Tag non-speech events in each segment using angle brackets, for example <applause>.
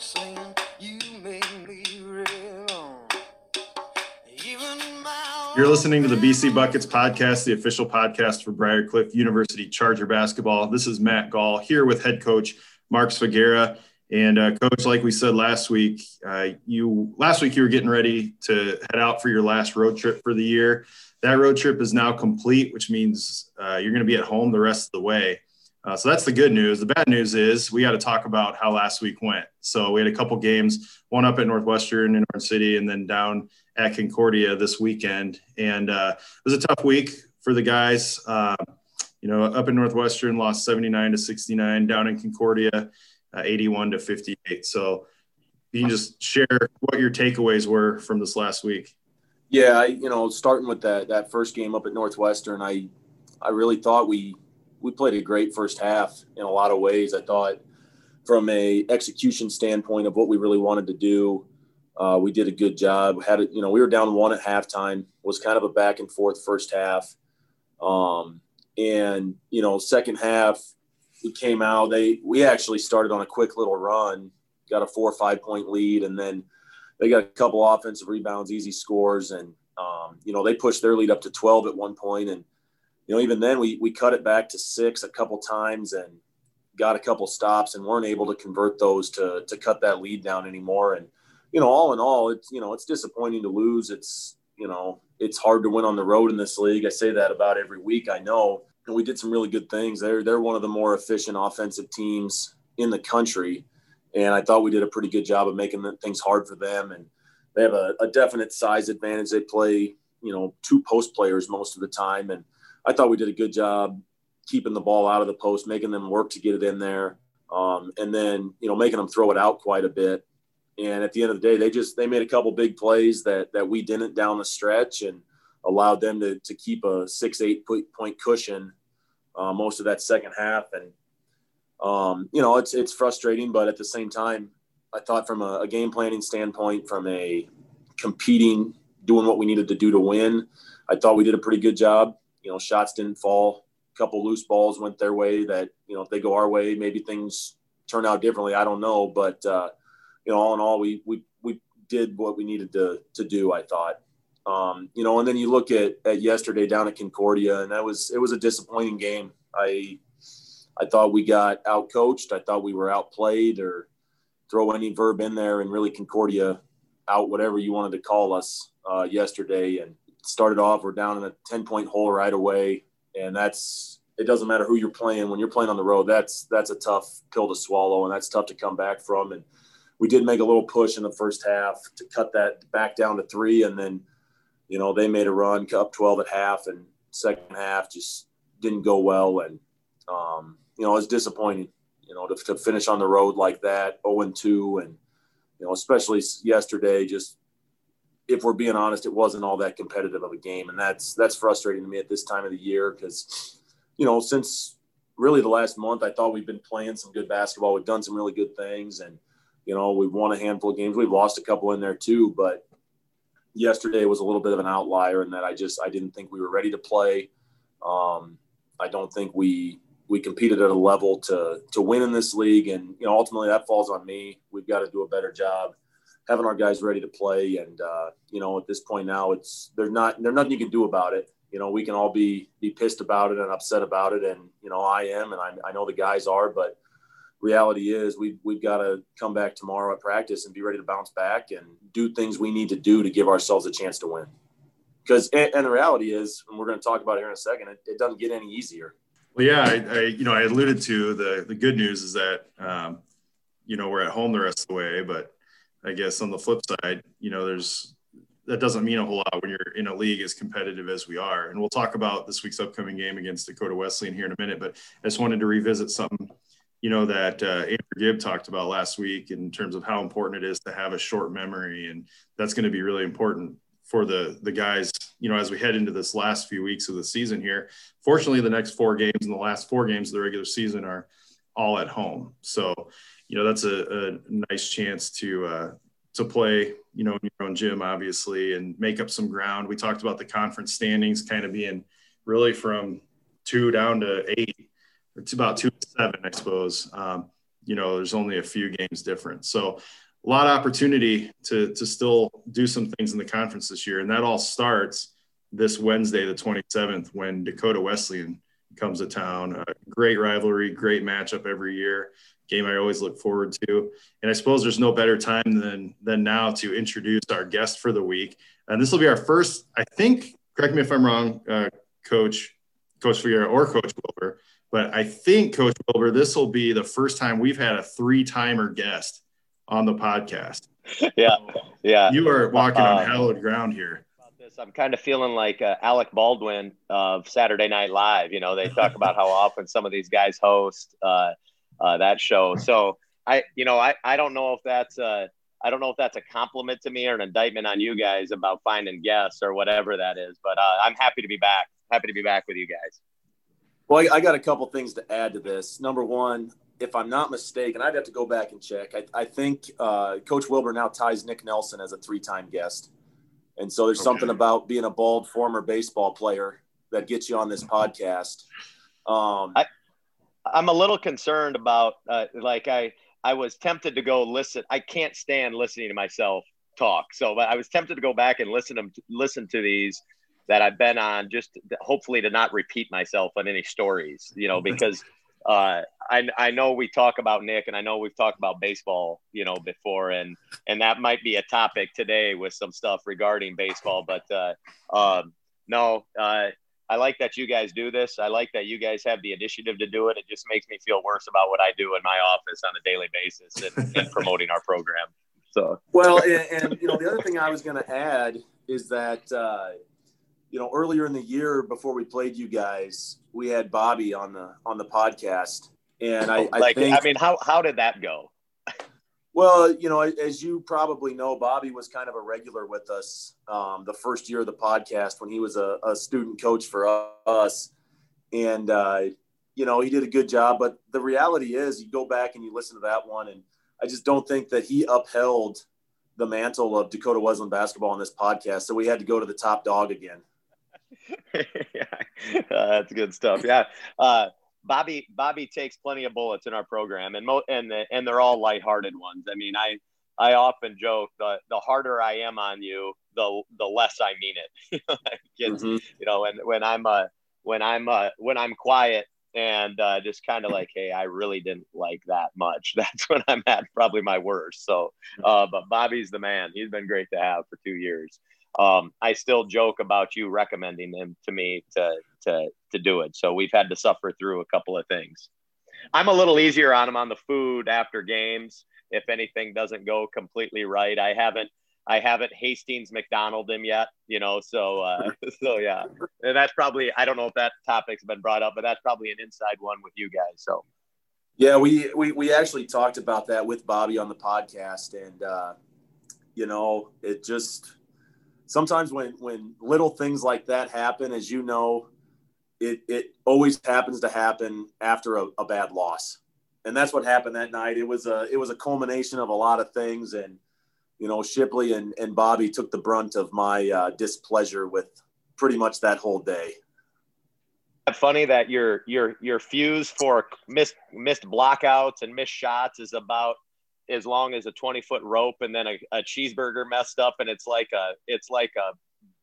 singing, you make me real. Even my You're listening to the BC Buckets podcast, the official podcast for Briar Cliff University Charger basketball. This is Matt Gall here with head coach Mark Svagera. And uh, coach, like we said last week, uh, you last week you were getting ready to head out for your last road trip for the year. That road trip is now complete, which means uh, you're going to be at home the rest of the way. Uh, so that's the good news. The bad news is we got to talk about how last week went. So we had a couple games, one up at Northwestern in Orange City, and then down at Concordia this weekend. And uh, it was a tough week for the guys. Uh, you know, up in Northwestern, lost 79 to 69. Down in Concordia, uh, 81 to 58. So you can just share what your takeaways were from this last week. Yeah, I, you know, starting with that that first game up at Northwestern, I I really thought we we played a great first half in a lot of ways. I thought from a execution standpoint of what we really wanted to do, uh, we did a good job. Had it, you know, we were down one at halftime. Was kind of a back and forth first half, um, and you know, second half we came out. They we actually started on a quick little run, got a four or five point lead, and then they got a couple offensive rebounds, easy scores, and um, you know they pushed their lead up to 12 at one point, and you know even then we we cut it back to six a couple times and got a couple stops and weren't able to convert those to to cut that lead down anymore. And you know all in all, it's you know it's disappointing to lose. It's you know it's hard to win on the road in this league. I say that about every week. I know and we did some really good things. They're they're one of the more efficient offensive teams in the country, and I thought we did a pretty good job of making things hard for them. And they have a, a definite size advantage. They play you know two post players most of the time, and I thought we did a good job keeping the ball out of the post, making them work to get it in there, um, and then you know making them throw it out quite a bit. And at the end of the day, they just they made a couple big plays that that we didn't down the stretch, and allowed them to, to keep a six eight point cushion uh, most of that second half and um, you know it's it's frustrating but at the same time i thought from a, a, game planning standpoint from a competing doing what we needed to do to win i thought we did a pretty good job you know shots didn't fall a couple loose balls went their way that you know if they go our way maybe things turn out differently i don't know but uh, you know all in all we we we did what we needed to to do i thought um, you know, and then you look at, at yesterday down at Concordia, and that was it was a disappointing game. I I thought we got out coached. I thought we were outplayed, or throw any verb in there, and really Concordia out whatever you wanted to call us uh, yesterday. And started off, we're down in a ten point hole right away, and that's it. Doesn't matter who you're playing when you're playing on the road. That's that's a tough pill to swallow, and that's tough to come back from. And we did make a little push in the first half to cut that back down to three, and then you know, they made a run up 12 at half and second half just didn't go well. And, um, you know, it's disappointing, you know, to, to finish on the road like that, 0 and 2. And, you know, especially yesterday, just if we're being honest, it wasn't all that competitive of a game. And that's, that's frustrating to me at this time of the year because, you know, since really the last month, I thought we've been playing some good basketball. We've done some really good things. And, you know, we've won a handful of games. We've lost a couple in there too, but yesterday was a little bit of an outlier in that I just I didn't think we were ready to play. Um, I don't think we we competed at a level to to win in this league, and you know ultimately that falls on me. We've got to do a better job having our guys ready to play, and uh, you know at this point now it's there's not there's nothing you can do about it. You know we can all be be pissed about it and upset about it, and you know I am, and I, I know the guys are, but reality is we we've got to come back tomorrow at practice and be ready to bounce back and do things we need to do to give ourselves a chance to win. Because and, and the reality is, and we're going to talk about it here in a second, it, it doesn't get any easier. Well, yeah, I, I, you know I alluded to the the good news is that um, you know we're at home the rest of the way, but I guess on the flip side, you know there's that doesn't mean a whole lot when you're in a league as competitive as we are. And we'll talk about this week's upcoming game against Dakota Wesleyan here in a minute. But I just wanted to revisit something you know that uh, Andrew Gibb talked about last week in terms of how important it is to have a short memory, and that's going to be really important for the the guys. You know, as we head into this last few weeks of the season here. Fortunately, the next four games and the last four games of the regular season are all at home, so you know that's a, a nice chance to uh, to play. You know, in your own gym, obviously, and make up some ground. We talked about the conference standings kind of being really from two down to eight it's about two to seven, I suppose. Um, you know, there's only a few games different. So a lot of opportunity to to still do some things in the conference this year, and that all starts this Wednesday, the 27th, when Dakota Wesleyan comes to town. A great rivalry, great matchup every year. Game I always look forward to, and I suppose there's no better time than than now to introduce our guest for the week. And this will be our first, I think. Correct me if I'm wrong, uh, Coach Coach Svagera or Coach Wilber, but I think Coach Wilber, this will be the first time we've had a three-timer guest on the podcast. <laughs> yeah, yeah. You are walking on uh, hallowed ground here. I'm kind of feeling like uh, Alec Baldwin of Saturday Night Live. You know, they talk about how often some of these guys host uh, uh, that show. So I, you know, I, I don't know if that's uh, I don't know if that's a compliment to me or an indictment on you guys about finding guests or whatever that is. But uh, I'm happy to be back. Happy to be back with you guys. Well, I, I got a couple things to add to this. Number one, if I'm not mistaken, I'd have to go back and check. I, I think uh, Coach Wilber now ties Nick Nelson as a three-time guest, and so there's okay. something about being a bald former baseball player that gets you on this <laughs> podcast. Um, I, I'm a little concerned about uh, like I I was tempted to go listen. I can't stand listening to myself talk, so I was tempted to go back and listen to listen to these that I've been on, just hopefully to not repeat myself on any stories, you know, because uh, I, I know we talk about Nick and I know we've talked about baseball, you know, before and, and that might be a topic today with some stuff regarding baseball, but, uh, um, no, uh, I like that you guys do this. I like that you guys have the initiative to do it. It just makes me feel worse about what I do in my office on a daily basis and, <laughs> and promoting our program. So, well, and, and, you know, the other thing I was going to add is that, uh, you know, earlier in the year before we played you guys, we had Bobby on the on the podcast, and I, I like. Think, I mean, how how did that go? Well, you know, as you probably know, Bobby was kind of a regular with us um, the first year of the podcast when he was a, a student coach for us, and uh, you know, he did a good job. But the reality is, you go back and you listen to that one, and I just don't think that he upheld the mantle of Dakota Wesleyan basketball on this podcast. So we had to go to the top dog again. <laughs> yeah, uh, that's good stuff. Yeah, uh, Bobby Bobby takes plenty of bullets in our program, and mo- and the, and they're all lighthearted ones. I mean, I I often joke the the harder I am on you, the the less I mean it. <laughs> mm-hmm. You know, and when I'm uh when I'm uh when I'm quiet and uh, just kind of <laughs> like, hey, I really didn't like that much. <laughs> That's when I'm at probably my worst. So, uh, but Bobby's the man. He's been great to have for two years um, I still joke about you recommending him to me to to to do it. So we've had to suffer through a couple of things. I'm a little easier on him on the food after games. If anything doesn't go completely right, I haven't I haven't Hastings McDonald him yet, you know. So uh, <laughs> so yeah, and that's probably I don't know if that topic's been brought up, but that's probably an inside one with you guys. So yeah, we we we actually talked about that with Bobby on the podcast, and uh, you know, it just sometimes when when little things like that happen, as you know, it it always happens to happen after a, a bad loss, and that's what happened that night. It was a it was a culmination of a lot of things, and you know Shipley and and Bobby took the brunt of my uh, displeasure with pretty much that whole day. Funny that your your your fuse for missed missed blockouts and missed shots is about as long as a 20 foot rope and then a, a, cheeseburger messed up and it's like a it's like a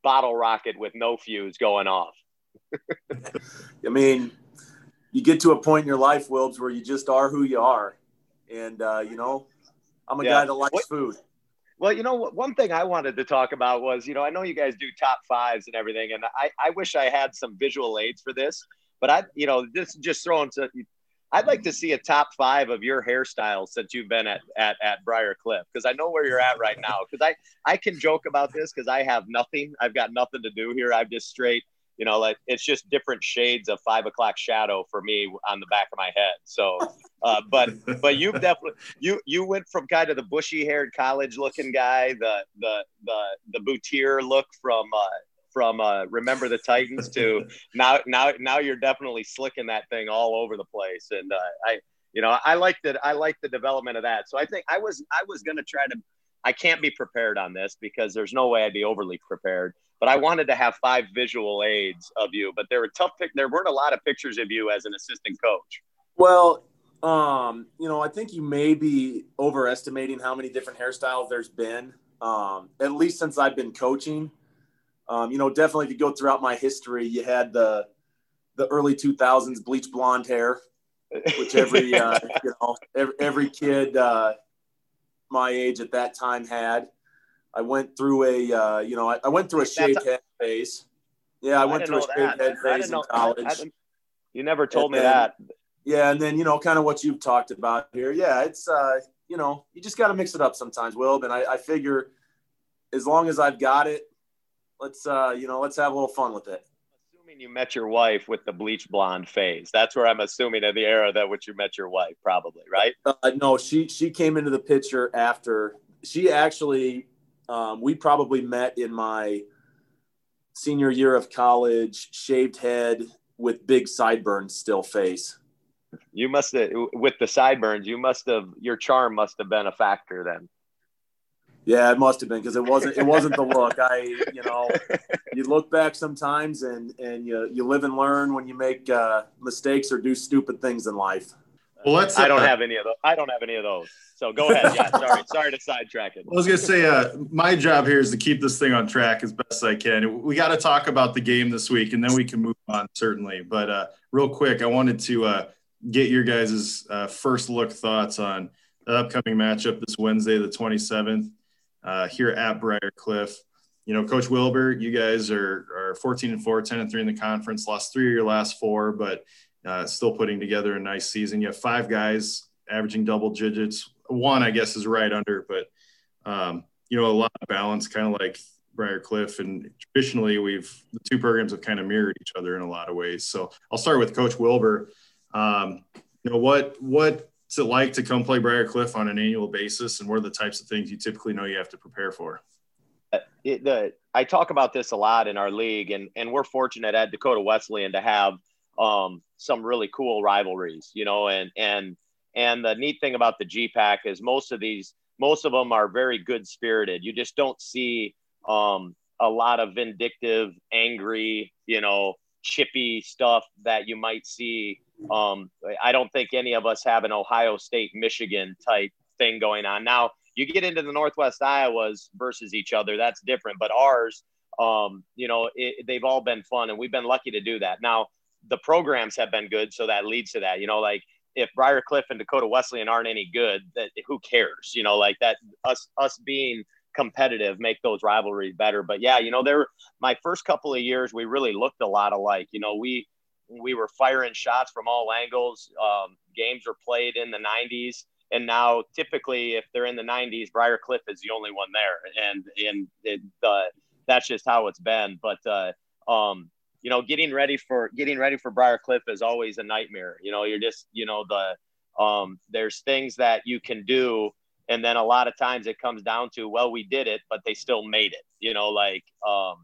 bottle rocket with no fuse going off. <laughs> I mean you get to a point in your life wilbs where you just are who you are. And uh, you know i'm a yeah. guy that likes what, food. Well you know one thing i wanted to talk about was you know i know you guys do top fives and everything and i, I wish i had some visual aids for this but i you know this just throwing to, I'd like to see a top five of your hairstyles since you've been at at, at Briar Cliff because I know where you're at right now. Because I I can joke about this because I have nothing. I've got nothing to do here. I'm just straight. You know, like it's just different shades of five o'clock shadow for me on the back of my head. So, uh, but but you've definitely you you went from kind of the bushy haired college looking guy, the the the the boutier look from uh, from uh, remember the Titans to <laughs> now now now you're definitely slicking that thing all over the place. And uh, I you know I like that I like the development of that. So I think I was I was gonna try to I can't be prepared on this because there's no way I'd be overly prepared. But I wanted to have five visual aids of you, but there were tough. There weren't a lot of pictures of you as an assistant coach. Well, Um, you know, I think you may be overestimating how many different hairstyles there's been. Um, at least since I've been coaching. Um, you know, definitely if you go throughout my history, you had the the early 2000s bleach blonde hair, which every <laughs> uh, you know every, every kid uh, my age at that time had. I went through a uh, you know I, I went through a shaved head phase. Yeah, I, I went through a shaved head phase in college. you never told and me that. Yeah, and then you know, kind of what you've talked about here. Yeah, it's uh, you know, you just got to mix it up sometimes, Will. And I, I figure, as long as I've got it, let's uh, you know, let's have a little fun with it. Assuming you met your wife with the bleach blonde phase, that's where I'm assuming in the era that which you met your wife, probably, right? Uh, no, she she came into the picture after. She actually, um, we probably met in my senior year of college, shaved head with big sideburns, still face. You must have with the sideburns. You must have your charm must have been a factor then. Yeah, it must have been because it wasn't it wasn't the look. I you know you look back sometimes and and you you live and learn when you make uh, mistakes or do stupid things in life. Well, let's. I don't uh, have any of those. I don't have any of those. So go ahead. <laughs> Yeah, sorry, sorry to sidetrack it. I was gonna say, uh, my job here is to keep this thing on track as best I can. We got to talk about the game this week, and then we can move on certainly. But uh, real quick, I wanted to uh, get your guys' uh, first look thoughts on the upcoming matchup this Wednesday, the 27th, uh, here at Briar Cliff. You know, Coach Wilber, you guys are, are 14 and 4, 10 and 3 in the conference, lost three of your last four, but uh, still putting together a nice season. You have five guys averaging double digits. One, I guess, is right under, but, um, you know, a lot of balance, kind of like Briar Cliff. And traditionally, we've the two programs have kind of mirrored each other in a lot of ways. So I'll start with Coach Wilber. Um, you know, what, what what's it like to come play Briar Cliff on an annual basis, and what are the types of things you typically know you have to prepare for? Uh, it, the, I talk about this a lot in our league, and and we're fortunate at Dakota Wesleyan to have um, some really cool rivalries, you know, and and and the neat thing about the GPAC is most of these, most of them are very good spirited. You just don't see um, a lot of vindictive, angry, you know, chippy stuff that you might see um, I don't think any of us have an Ohio State, Michigan type thing going on. Now, you get into the Northwest Iowas versus each other, that's different. But ours, um, you know, it, they've all been fun, and we've been lucky to do that. Now, the programs have been good, so that leads to that. You know, like if Briar Cliff and Dakota Wesleyan aren't any good, that who cares? You know, like that us us being competitive make those rivalries better. But yeah, you know, there my first couple of years we really looked a lot alike. You know, we we were firing shots from all angles. Um, games were played in the 90s, and now typically, if they're in the 90s, Briar Cliff is the only one there, and and it, uh, that's just how it's been. But uh, um, you know, getting ready for getting ready for Briar Cliff is always a nightmare. You know, you're just you know the um, there's things that you can do, and then a lot of times it comes down to well, we did it, but they still made it. You know, like um,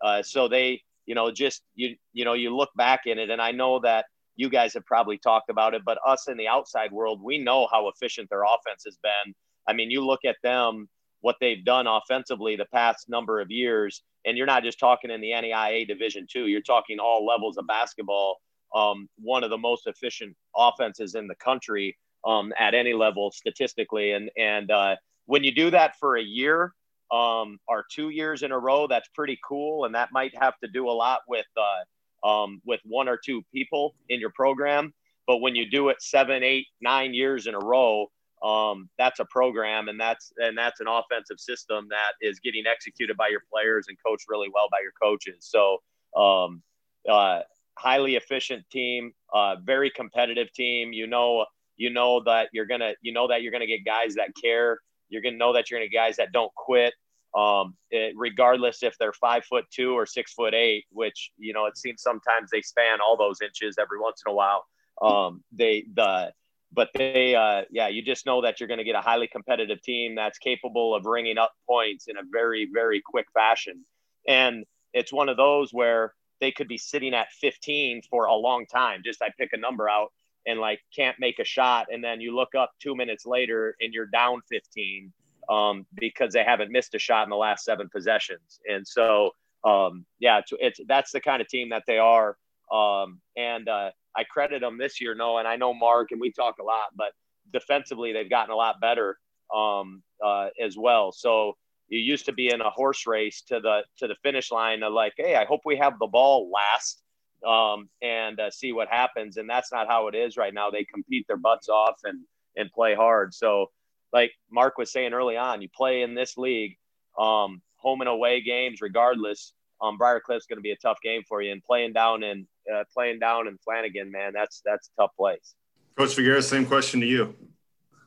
uh, so they you know, just you you know, you look back in it, and I know that you guys have probably talked about it, but us in the outside world, we know how efficient their offense has been. I mean, you look at them, what they've done offensively the past number of years, and you're not just talking in the NAIA Division two, you're talking all levels of basketball. Um, one of the most efficient offenses in the country um, at any level statistically, and and uh, when you do that for a year, um, are two years in a row. That's pretty cool, and that might have to do a lot with uh, um, with one or two people in your program. But when you do it seven, eight, nine years in a row, um, that's a program, and that's and that's an offensive system that is getting executed by your players and coached really well by your coaches. So, um, uh, highly efficient team, uh, very competitive team. You know, you know that you're gonna you know that you're gonna get guys that care you're going to know that you're going to guys that don't quit, um, it, regardless if they're five foot two or six foot eight, which you know it seems sometimes they span all those inches every once in a while. Um, they the but they uh, yeah you just know that you're going to get a highly competitive team that's capable of ringing up points in a very very quick fashion, and it's one of those where they could be sitting at 15 for a long time. Just I pick a number out and like can't make a shot and then you look up two minutes later and you're down 15 um, because they haven't missed a shot in the last seven possessions and so um, yeah it's, it's, that's the kind of team that they are um, and uh, I credit them this year. No, and I know Mark and we talk a lot, but defensively they've gotten a lot better um, uh, as well. So you used to be in a horse race to the to the finish line of like, hey, I hope we have the ball last um, and uh, see what happens. And that's not how it is right now. They compete their butts off and and play hard. So, like Mark was saying early on, you play in this league, um, home and away games, regardless. Um, Briar Cliff's going to be a tough game for you, and playing down in uh, playing down in Flanagan, man, that's that's a tough place. Coach Svagera, same question to you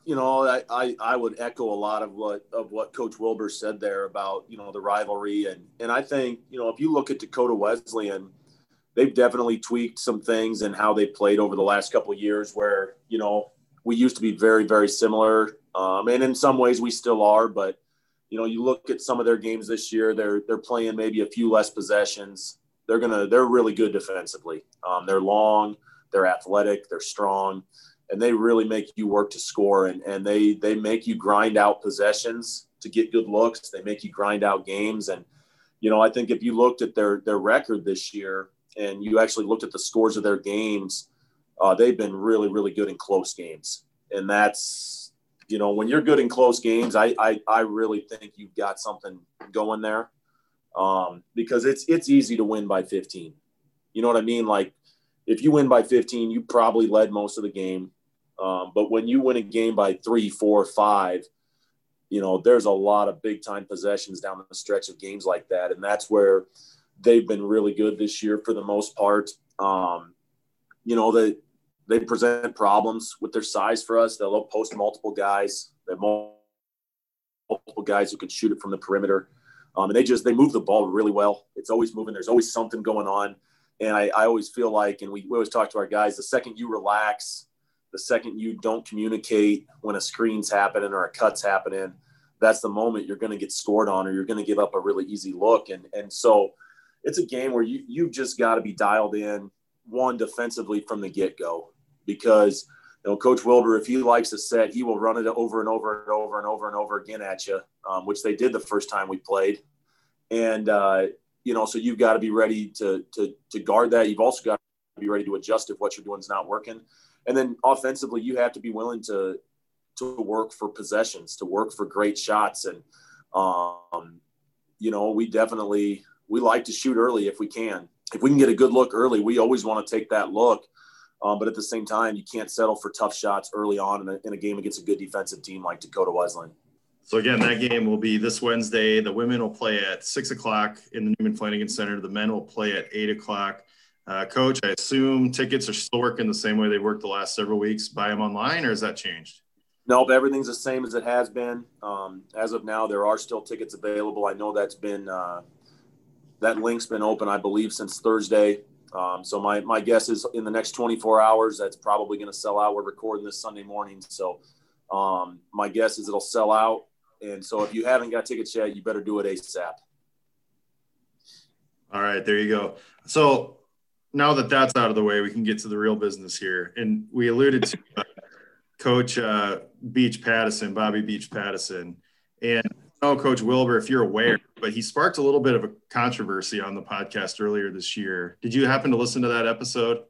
you know, I, I, I would echo a lot of what of what Coach Wilber said there about you know the rivalry and and I think you know if you look at Dakota Wesleyan, they've definitely tweaked some things and how they played over the last couple years. Where you know we used to be very very similar, um, and in some ways we still are. But you know you look at some of their games this year, they're they're playing maybe a few less possessions. They're gonna they're really good defensively. Um, they're long, they're athletic, they're strong and they really make you work to score and, and they they make you grind out possessions to get good looks they make you grind out games and you know i think if you looked at their their record this year and you actually looked at the scores of their games uh, they've been really really good in close games. And that's you know when you're good in close games i i, I really think you've got something going there um, because it's it's easy to win by 15 you know what i mean? Like if you win by 15 you probably led most of the game. Um, but when you win a game by three, four, five, you know, there's a lot of big time possessions down the stretch of games like that. And that's where they've been really good this year for the most part. Um, you know, they, they present problems with their size for us. They'll post multiple guys. They have multiple guys who can shoot it from the perimeter. Um, and they just, they move the ball really well. It's always moving. There's always something going on. And I, I always feel like, and we, we always talk to our guys, the second you relax the second you don't communicate when a screen's happening or a cut's happening, that's the moment you're going to get scored on or you're going to give up a really easy look. And, and so it's a game where you, you just got to be dialed in one defensively from the get go because, you know, Coach Wilber, if he likes a set, he will run it over and over and over and over and over again at you, um, which they did the first time we played. And, uh, you know, so you've got to be ready to, to, to guard that. You've also got to be ready to adjust if what you're doing is not working. And then offensively, you have to be willing to to work for possessions, to work for great shots, and um, you know, we definitely we like to shoot early if we can. If we can get a good look early, we always want to take that look. Um, but at the same time, you can't settle for tough shots early on in a, in a game against a good defensive team like Dakota Wesleyan. So again, that game will be this Wednesday. The women will play at six o'clock in the Newman Flanagan Center. The men will play at eight o'clock. Uh, Coach, I assume tickets are still working the same way they worked the last several weeks. Buy them online, or has that changed? Nope, everything's the same as it has been. Um, as of now, there are still tickets available. I know that's been uh, that link's been open, I believe, since Thursday. Um, so my my guess is in the next 24 hours, that's probably going to sell out. We're recording this Sunday morning, so um, my guess is it'll sell out. And so if you haven't got tickets yet, you better do it ASAP. All right, there you go. So now that that's out of the way, we can get to the real business here. And we alluded to uh, Coach uh, Beach Pattison, Bobby Beach Pattison, and know Coach Wilber, if you're aware, but he sparked a little bit of a controversy on the podcast earlier this year. Did you happen to listen to that episode?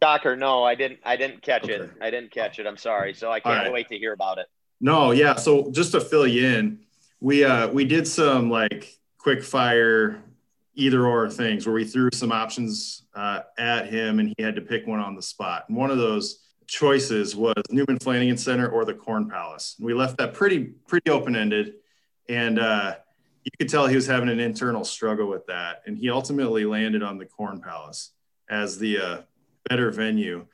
Docker, no, I didn't. I didn't catch okay. it. I didn't catch it. I'm sorry. So I can't right. wait to hear about it. No, yeah. So just to fill you in, we uh we did some like quick fire either or things where we threw some options uh, at him and he had to pick one on the spot. And one of those choices was Newman Flanagan Center or the Corn Palace. And we left that pretty pretty open ended, and uh, you could tell he was having an internal struggle with that. And he ultimately landed on the Corn Palace as the uh, better venue.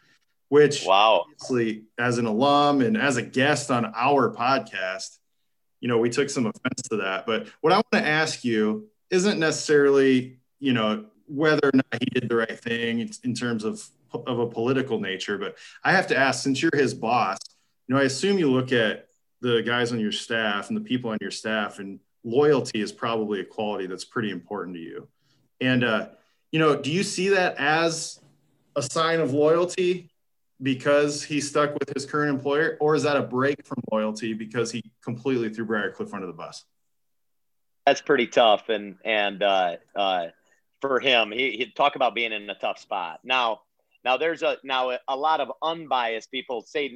Which, wow, obviously, as an alum and as a guest on our podcast, you know, we took some offense to that. But what I want to ask you isn't necessarily, you know, whether or not he did the right thing in terms of of a political nature. But I have to ask, since you're his boss, you know, I assume you look at the guys on your staff and the people on your staff, and loyalty is probably a quality that's pretty important to you. And uh, you know, do you see that as a sign of loyalty because he stuck with his current employer, or is that a break from loyalty because he completely threw Briar Cliff under the bus? that's pretty tough. And and uh, uh, for him, he he'd talk about being in a tough spot. Now, Now there's a now a lot of unbiased people say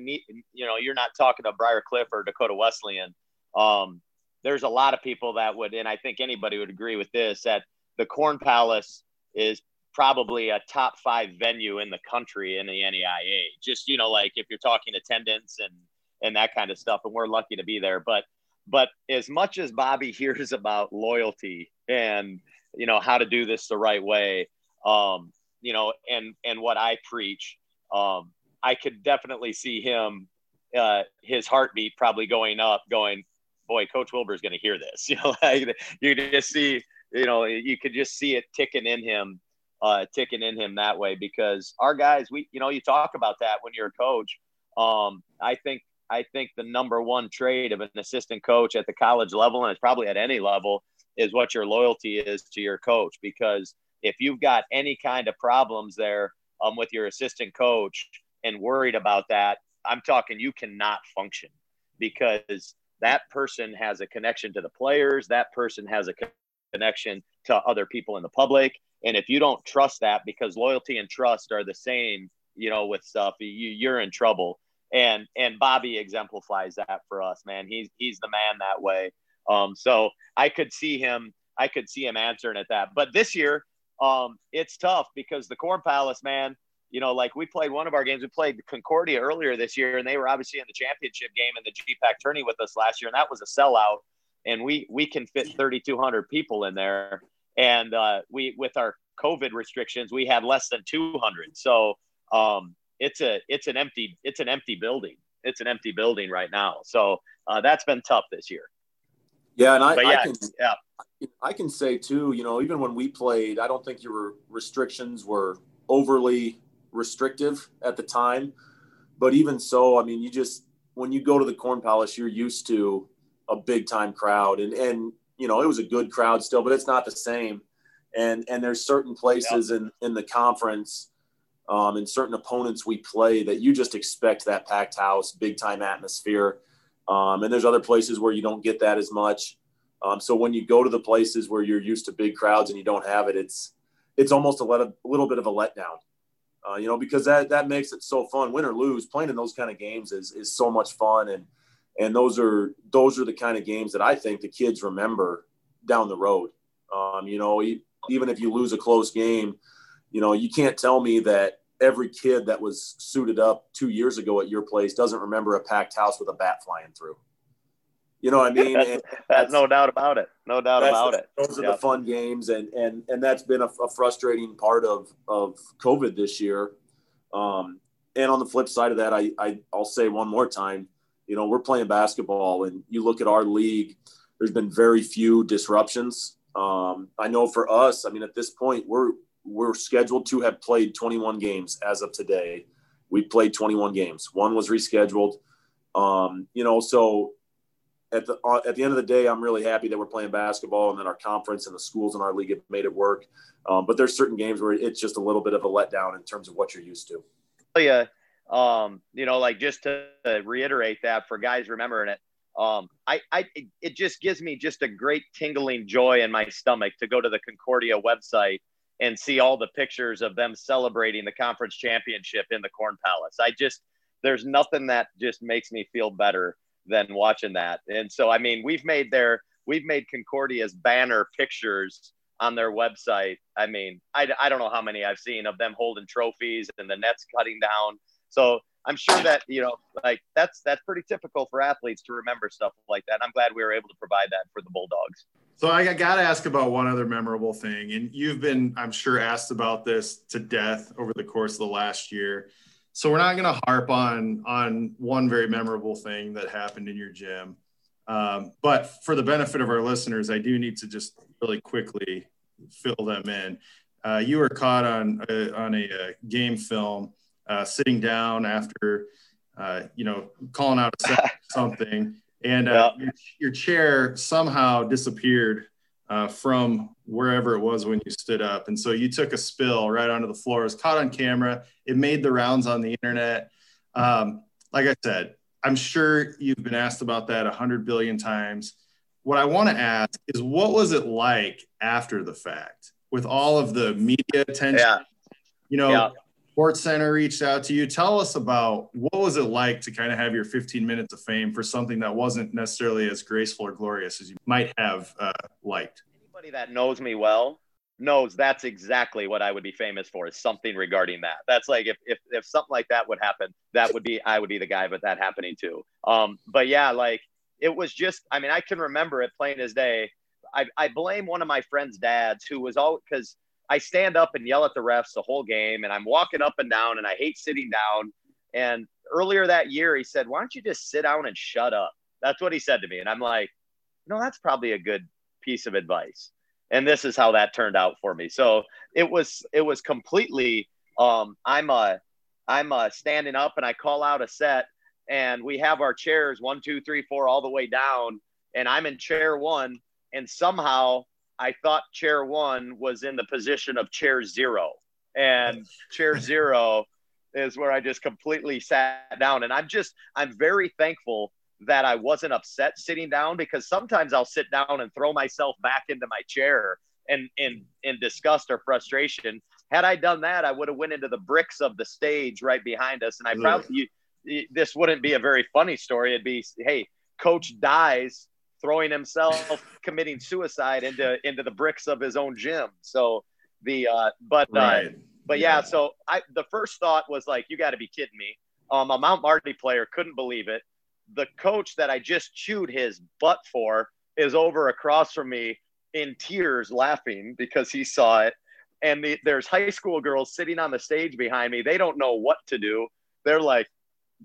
you know you're not talking to Briar Cliff or Dakota Wesleyan. Um, there's a lot of people that would, and I think anybody would agree with this that the Corn Palace is probably a top five venue in the country in the NAIA. Just you know, like if you're talking attendance and and that kind of stuff, and we're lucky to be there. But but as much as Bobby <laughs> hears about loyalty and you know how to do this the right way, um, you know, and and what I preach, um, I could definitely see him, uh, his heartbeat probably going up, going, boy, Coach Wilber is going to hear this. <laughs> You know, like, you just see, you know, you could just see it ticking in him, uh, ticking in him that way because our guys, we, you know, you talk about that when you're a coach. Um, I think I think the number one trade of an assistant coach at the college level, and it's probably at any level, is what your loyalty is to your coach. Because if you've got any kind of problems there um, with your assistant coach and worried about that, I'm talking you cannot function because that person has a connection to the players, that person has a connection to other people in the public. And if you don't trust that, because loyalty and trust are the same, you know, with stuff, you, you're in trouble and and Bobby exemplifies that for us, man. He's he's the man that way. Um, so I could see him, I could see him answering at that. But this year, um, it's tough because the Corn Palace, man. You know, like we played one of our games. We played Concordia earlier this year, and they were obviously in the championship game in the GPAC tourney with us last year, and that was a sellout. And we we can fit 3,200 people in there, and uh, we with our COVID restrictions, we had less than 200. So um, it's a it's an empty it's an empty building. It's an empty building right now. So uh, that's been tough this year. Yeah, and I, yeah, I can yeah. I can say too, you know, even when we played, I don't think your restrictions were overly restrictive at the time. But even so, I mean, you just when you go to the Corn Palace, you're used to a big time crowd, and and you know it was a good crowd still, but it's not the same. And and there's certain places in in the conference um, and certain opponents we play that you just expect that packed house, big time atmosphere. Um, and there's other places where you don't get that as much. Um, so when you go to the places where you're used to big crowds and you don't have it, it's it's almost a, let, a little bit of a letdown. Uh, you know, because that that makes it so fun. Win or lose, playing in those kind of games is is so much fun, and and those are those are the kind of games that I think the kids remember down the road. Um, you know, even if you lose a close game, you know, you can't tell me that every kid that was suited up two years ago at your place doesn't remember a packed house with a bat flying through. You know what I <laughs> mean? that's, that's, no doubt about it. No doubt about the, it. Those are yep. the fun games, and and and that's been a, a, frustrating part of of COVID this year. Um, and on the flip side of that, I, I I'll say one more time, you know, we're playing basketball, and you look at our league. There's been very few disruptions. Um, I know for us, I mean, at this point, we're we're scheduled to have played 21 games as of today. We played 21 games. One was rescheduled. Um, you know, so at the uh, at the end of the day, I'm really happy that we're playing basketball and that our conference and the schools in our league have made it work. Um, but there's certain games where it's just a little bit of a letdown in terms of what you're used to. Yeah, um, you know, like just to reiterate that for guys remembering it, um, I, I, it just gives me just a great tingling joy in my stomach to go to the Concordia website and see all the pictures of them celebrating the conference championship in the Corn Palace. I just there's nothing that just makes me feel better than watching that. And so I mean, we've made their we've made Concordia's banner pictures on their website. I mean, I, I don't know how many I've seen of them holding trophies and the nets cutting down. So I'm sure that you know, like that's that's pretty typical for athletes to remember stuff like that. I'm glad we were able to provide that for the Bulldogs. So I got to ask about one other memorable thing, and you've been, I'm sure, asked about this to death over the course of the last year. So we're not going to harp on on one very memorable thing that happened in your gym, um, but for the benefit of our listeners, I do need to just really quickly fill them in. Uh, you were caught on a, on a, a game film uh, sitting down after, uh, you know, calling out <laughs> something and uh, your, your, chair somehow disappeared uh, from wherever it was when you stood up. And so you took a spill right onto the floor. It was caught on camera. It made the rounds on the internet. Um, like I said, I'm sure you've been asked about that a hundred billion times. What I want to ask is what was it like after the fact with all of the media attention? Yeah. You know, yeah. SportsCenter reached out to you. Tell us about what was it like to kind of have your 15 minutes of fame for something that wasn't necessarily as graceful or glorious as you might have uh, liked. Anybody that knows me well knows that's exactly what I would be famous for is something regarding that. That's like if if if something like that would happen, that would be I would be the guy but that happening too. Um but yeah, like it was just I mean I can remember it plain as day. I I blame one of my friends' dads who was all cuz I stand up and yell at the refs the whole game and I'm walking up and down and I hate sitting down and earlier that year he said, "Why don't you just sit down and shut up?" That's what he said to me and I'm like, "No, that's probably a good piece of advice." and this is how that turned out for me. So it was it was completely um, I'm a I'm a standing up and I call out a set and we have our chairs one two three four all the way down and I'm in chair one and somehow I thought chair one was in the position of chair zero and chair <laughs> zero is where I just completely sat down and I'm just I'm very thankful that I wasn't upset sitting down because sometimes I'll sit down and throw myself back into my chair and in in disgust or frustration. Had I done that, I would have went into the bricks of the stage right behind us, and I probably this wouldn't be a very funny story. It'd be, hey, coach dies throwing himself committing suicide into into the bricks of his own gym. So the uh, but uh, right. uh, but yeah. yeah, so I the first thought was like, you got to be kidding me. Um, a Mount Marty player couldn't believe it the coach that I just chewed his butt for is over across from me in tears laughing because he saw it. And the, there's high school girls sitting on the stage behind me. They don't know what to do. They're like,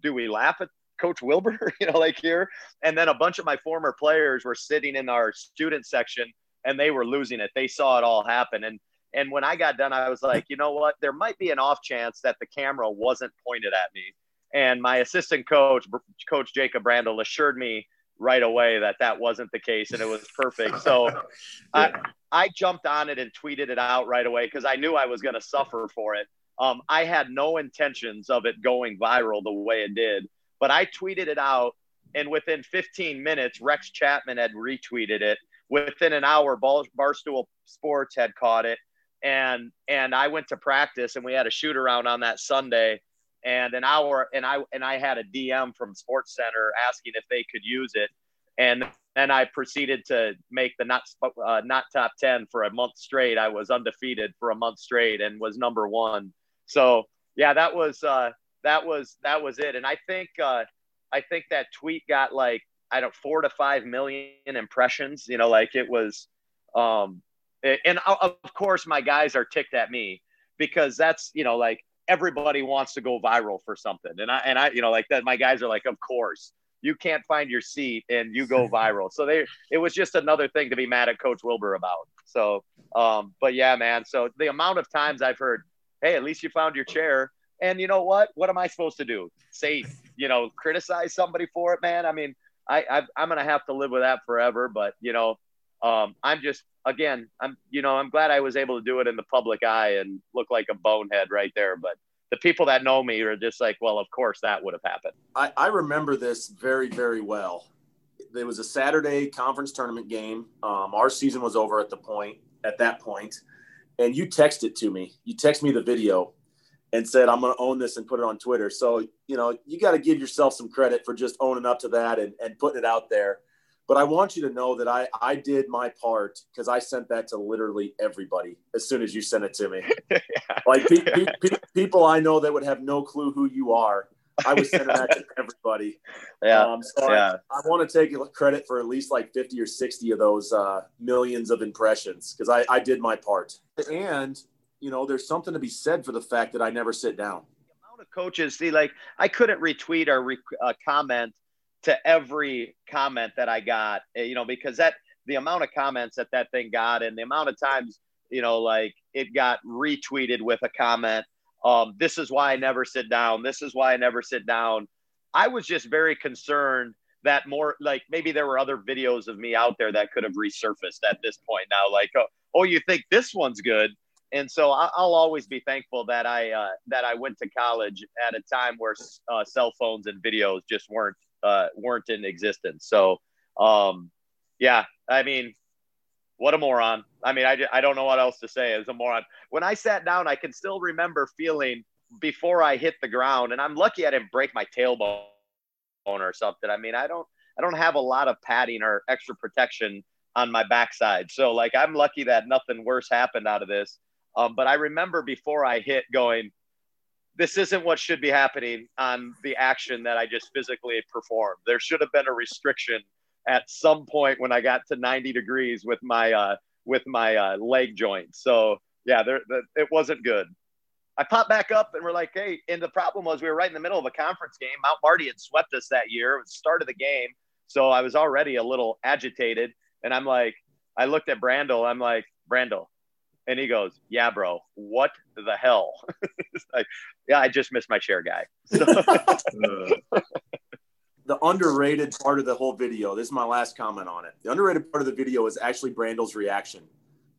do we laugh at Coach Wilber? <laughs> you know, like here. And then a bunch of my former players were sitting in our student section and they were losing it. They saw it all happen. And and when I got done, I was like, you know what? There might be an off chance that the camera wasn't pointed at me. And my assistant coach, Coach Jacob Randall, assured me right away that that wasn't the case and it was perfect. So <laughs> yeah. I, I jumped on it and tweeted it out right away because I knew I was going to suffer for it. Um, I had no intentions of it going viral the way it did, but I tweeted it out. And within 15 minutes, Rex Chapman had retweeted it. Within an hour, Barstool Sports had caught it. And, and I went to practice and we had a shoot around on that Sunday and an hour and I and I had a DM from SportsCenter asking if they could use it, and then I proceeded to make the not uh, not top ten for a month straight. I was undefeated for a month straight and was number one. So yeah, that was uh, that was that was it. And I think uh, I think that tweet got like I don't four to five million impressions. You know, like it was. Um, and of course, my guys are ticked at me because that's you know like everybody wants to go viral for something. And I, and I, you know, like that, my guys are like, of course you can't find your seat and you go <laughs> viral. So they, it was just another thing to be mad at coach Wilber about. So, um, but yeah, man. So the amount of times I've heard, Hey, at least you found your chair. And you know what, what am I supposed to do? Say, you know, criticize somebody for it, man. I mean, I, I I'm going to have to live with that forever, but you know, um, I'm just again, I'm you know, I'm glad I was able to do it in the public eye and look like a bonehead right there. But the people that know me are just like, well, of course that would have happened. I, I remember this very, very well. There was a Saturday conference tournament game. Um, our season was over at the point at that point, and you texted to me. You text me the video and said, I'm going to own this and put it on Twitter. So, you know, you got to give yourself some credit for just owning up to that and, and putting it out there. But I want you to know that I, I did my part because I sent that to literally everybody as soon as you sent it to me. <laughs> yeah. Like pe- pe- pe- people I know that would have no clue who you are. I was sending that to everybody. <laughs> Yeah. Um, so yeah. I, I want to take credit for at least like 50 or 60 of those uh, millions of impressions because I, I did my part. And, you know, there's something to be said for the fact that I never sit down. The amount of coaches, see, like I couldn't retweet or re- uh, comment to every comment that I got, eh, you know, because that the amount of comments that that thing got and the amount of times, you know, like it got retweeted with a comment. Um, this is why I never sit down. This is why I never sit down. I was just very concerned that more like maybe there were other videos of me out there that could have resurfaced at this point now. Like, oh, oh you think this one's good? And so I'll always be thankful that I uh, that I went to college at a time where uh, cell phones and videos just weren't uh, weren't in existence. So, um, yeah, I mean, what a moron. I mean, I, I don't know what else to say as a moron. When I sat down, I can still remember feeling before I hit the ground, and I'm lucky I didn't break my tailbone or something. I mean, I don't I don't have a lot of padding or extra protection on my backside. So like I'm lucky that nothing worse happened out of this. Um, but I remember before I hit going, this isn't what should be happening on the action that I just physically performed. There should have been a restriction at some point when I got to 90 degrees with my uh, with my uh, leg joint. So yeah, there, the, it wasn't good. I popped back up and we're like, hey, and the problem was we were right in the middle of a conference game. Mount Marty had swept us that year. It was the start of the game. So I was already a little agitated. And I'm like, I looked at Brandel. I'm like, Brandel. And he goes, Yeah, bro, what the hell? <laughs> like, yeah, I just missed my chair guy. So, <laughs> <laughs> the underrated part of the whole video, this is my last comment on it. The underrated part of the video is actually Brandel's reaction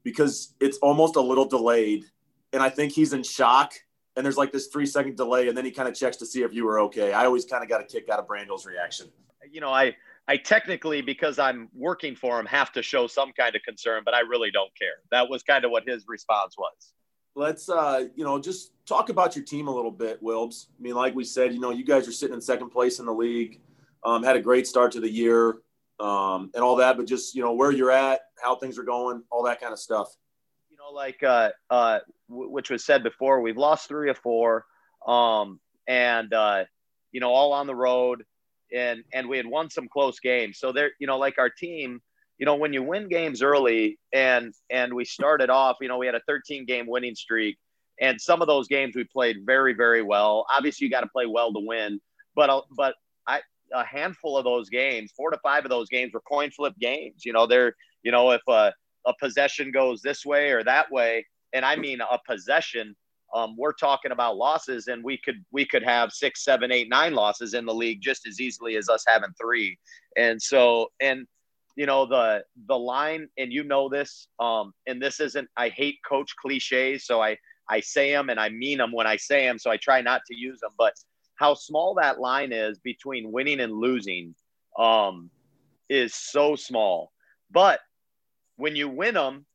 because it's almost a little delayed. And I think he's in shock. And there's like this three second delay. And then he kind of checks to see if you were okay. I always kind of got a kick out of Brandel's reaction. You know, I, I technically, because I'm working for him, have to show some kind of concern, but I really don't care. That was kind of what his response was. Let's, uh, you know, just talk about your team a little bit, Wilbs. I mean, like we said, you know, you guys are sitting in second place in the league, um, had a great start to the year um, and all that, but just, you know, where you're at, how things are going, all that kind of stuff. You know, like, uh, uh, w- which was said before, we've lost three or four, um, and, uh, you know, all on the road and and we had won some close games. So there, you know, like our team, you know, when you win games early and and we started off, you know, we had a 13 game winning streak, and some of those games we played very very well. Obviously, you got to play well to win, but uh, but I a handful of those games, four to five of those games were coin flip games. You know, they're you know if a a possession goes this way or that way, and I mean a possession um, we're talking about losses and we could we could have six seven eight nine losses in the league just as easily as us having three. And so and you know the the line and you know this um and this isn't i hate coach cliches so i i say them and i mean them when i say them so i try not to use them but how small that line is between winning and losing um is so small. But when you win them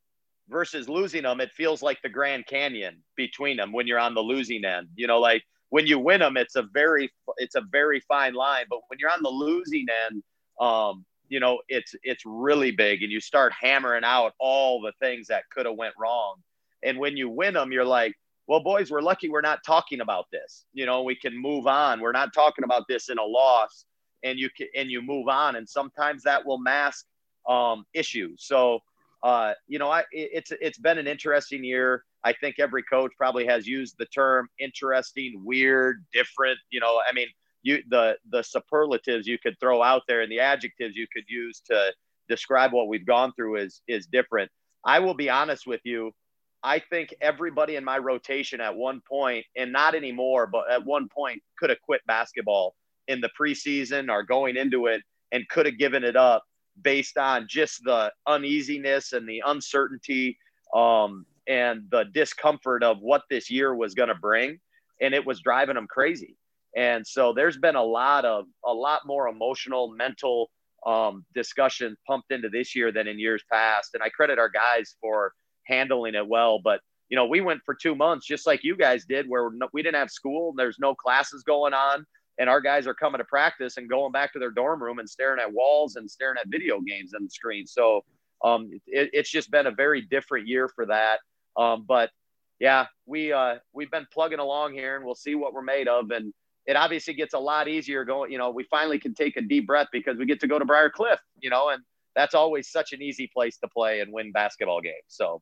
versus losing them, it feels like the Grand Canyon between them when you're on the losing end. You know, like when you win them, it's a very it's a very fine line, but when you're on the losing end, um, you know, it's it's really big, and you start hammering out all the things that could have went wrong. And when you win them, you're like, well, boys, we're lucky we're not talking about this. You know, we can move on. We're not talking about this in a loss, and you can and you move on. And sometimes that will mask um, issues. So uh, you know, I it's it's been an interesting year. I think every coach probably has used the term interesting, weird, different. You know, I mean, you the the superlatives you could throw out there and the adjectives you could use to describe what we've gone through is is different. I will be honest with you. I think everybody in my rotation at one point, and not anymore, but at one point could have quit basketball in the preseason or going into it and could have given it up based on just the uneasiness and the uncertainty um, and the discomfort of what this year was going to bring, and it was driving them crazy. And so there's been a lot of a lot more emotional, mental um, discussion pumped into this year than in years past. And I credit our guys for handling it well. But you know, we went for two months just like you guys did, where we didn't have school. There's no classes going on and our guys are coming to practice and going back to their dorm room and staring at walls and staring at video games on the screen. So um, it, it's just been a very different year for that. Um, but yeah, we uh, we've been plugging along here, and we'll see what we're made of. And it obviously gets a lot easier going. You know, we finally can take a deep breath because we get to go to Briar Cliff. You know, and that's always such an easy place to play and win basketball games. So,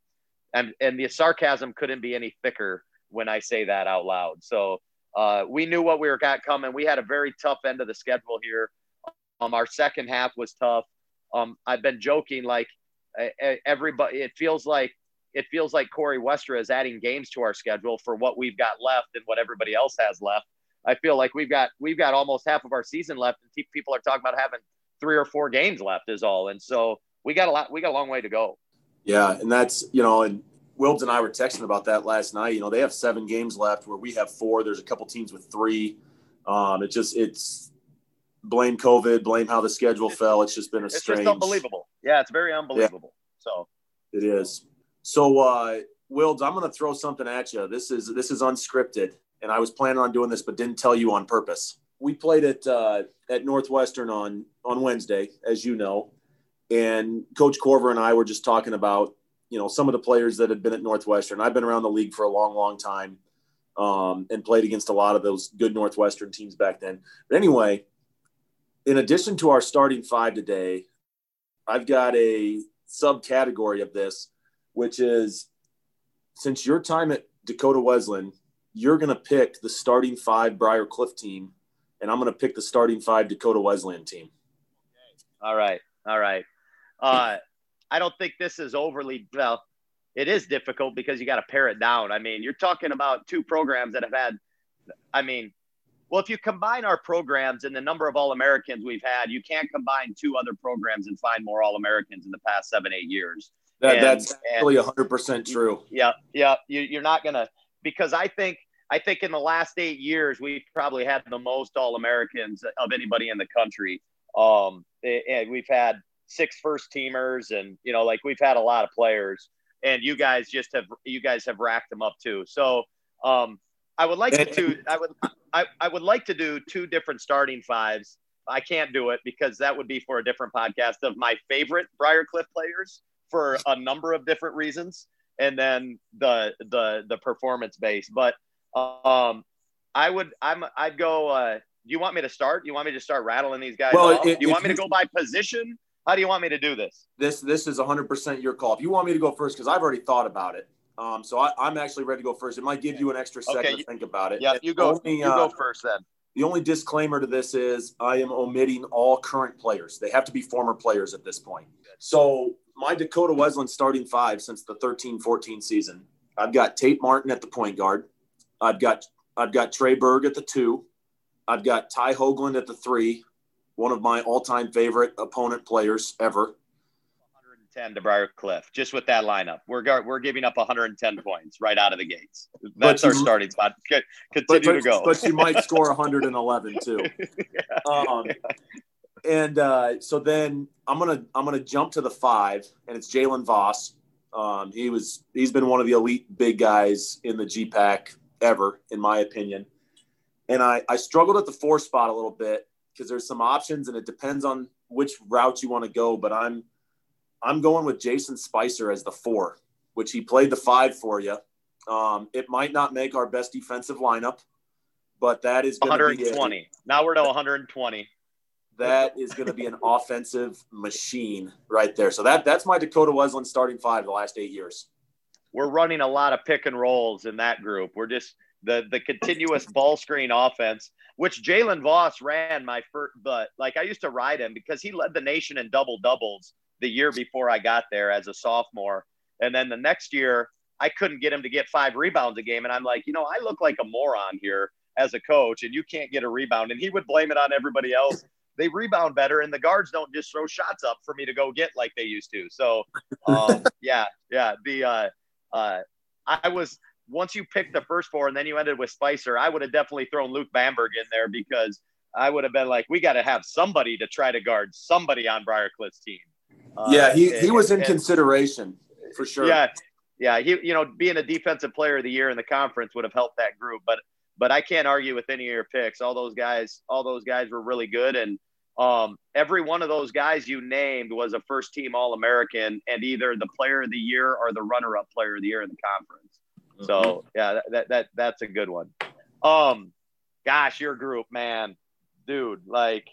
and and the sarcasm couldn't be any thicker when I say that out loud. So uh, we knew what we were got coming. We had a very tough end of the schedule here. Um, our second half was tough. Um, I've been joking like everybody. It feels like it feels like Corey Westra is adding games to our schedule for what we've got left and what everybody else has left. I feel like we've got we've got almost half of our season left, and people are talking about having three or four games left is all. And so we got a lot. We got a long way to go. Yeah, and that's you know, and Wilbs and I were texting about that last night. You know, they have seven games left where we have four. There's a couple teams with three. Um, it just it's blame COVID, blame how the schedule fell. It's just been a it's strange. It's unbelievable. Yeah, it's very unbelievable. Yeah. So it is. So uh Wilbs, I'm going to throw something at you. This is this is unscripted, and I was planning on doing this, but didn't tell you on purpose. We played at uh, at Northwestern on on Wednesday, as you know, and Coach Corver and I were just talking about you know some of the players that had been at Northwestern. I've been around the league for a long, long time, um, and played against a lot of those good Northwestern teams back then. But anyway, in addition to our starting five today, I've got a subcategory of this, which is since your time at Dakota Wesleyan, you're going to pick the starting five Briar Cliff team, and I'm going to pick the starting five Dakota Wesleyan team. All right. All right. Uh, I don't think this is overly well. It is difficult because you got to pare it down. I mean, you're talking about two programs that have had. I mean, well, if you combine our programs and the number of All Americans we've had, you can't combine two other programs and find more All Americans in the past seven, eight years. That, and, that's really 100% true. Yeah. Yeah. You, you're not going to, because I think, I think in the last eight years, we've probably had the most All Americans of anybody in the country. Um, and we've had six first teamers and you know like we've had a lot of players and you guys just have you guys have racked them up too so um i would like to do i would I, I would like to do two different starting fives i can't do it because that would be for a different podcast of my favorite Briar Cliff players for a number of different reasons and then the the the performance base but um i would i'm i'd go uh do you want me to start? You want me to start rattling these guys? Well, do you want me to go by position? How do you want me to do this? This this is 100% your call. If you want me to go first, because I've already thought about it. Um, so I, am actually ready to go first. It might give you an extra second okay. to think about it. Yeah, you go. Only, you uh, go first then. The only disclaimer to this is I am omitting all current players. They have to be former players at this point. So my Dakota Wesleyan starting five since the 13-14 season. I've got Tate Martin at the point guard. I've got I've got Trey Berg at the two. I've got Ty Hoagland at the three one of my all-time favorite opponent players ever. 110 to Briar Cliff, just with that lineup. We're we're giving up 110 points right out of the gates. That's our starting spot. Continue but, to go. But you might score <laughs> 111 too. <laughs> yeah. Um, and uh, so then I'm gonna I'm gonna jump to the five, and it's Jalen Voss. Um, he was he's been one of the elite big guys in the GPAC ever, in my opinion. And I I struggled at the four spot a little bit because there's some options and it depends on which route you want to go. But I'm I'm going with Jason Spicer as the four, which he played the five for you. Um, it might not make our best defensive lineup, but that is 120. A, now we're to 120. That is going to be an offensive machine right there. So that that's my Dakota Wesleyan starting five the last eight years. We're running a lot of pick and rolls in that group. We're just the the continuous ball screen offense, which Jalen Voss ran my first. But like I used to ride him because he led the nation in double doubles the year before I got there as a sophomore, and then the next year I couldn't get him to get five rebounds a game, and I'm like, you know, I look like a moron here as a coach, and you can't get a rebound, and he would blame it on everybody else. They rebound better, and the guards don't just throw shots up for me to go get like they used to. So, um, <laughs> yeah, yeah, the uh, uh, I was once you picked the first four and then you ended with Spicer, I would have definitely thrown Luke Bamberg in there because I would have been like, we got to have somebody to try to guard somebody on Briar Cliff's team. Uh, yeah, he, he was in and, consideration for sure. Yeah, yeah, he you know being a defensive player of the year in the conference would have helped that group, but but I can't argue with any of your picks. All those guys, all those guys were really good, and um, every one of those guys you named was a first team All American and either the player of the year or the runner up player of the year in the conference. So mm-hmm. yeah, that, that, that that's a good one. Um, gosh, your group, man, dude, like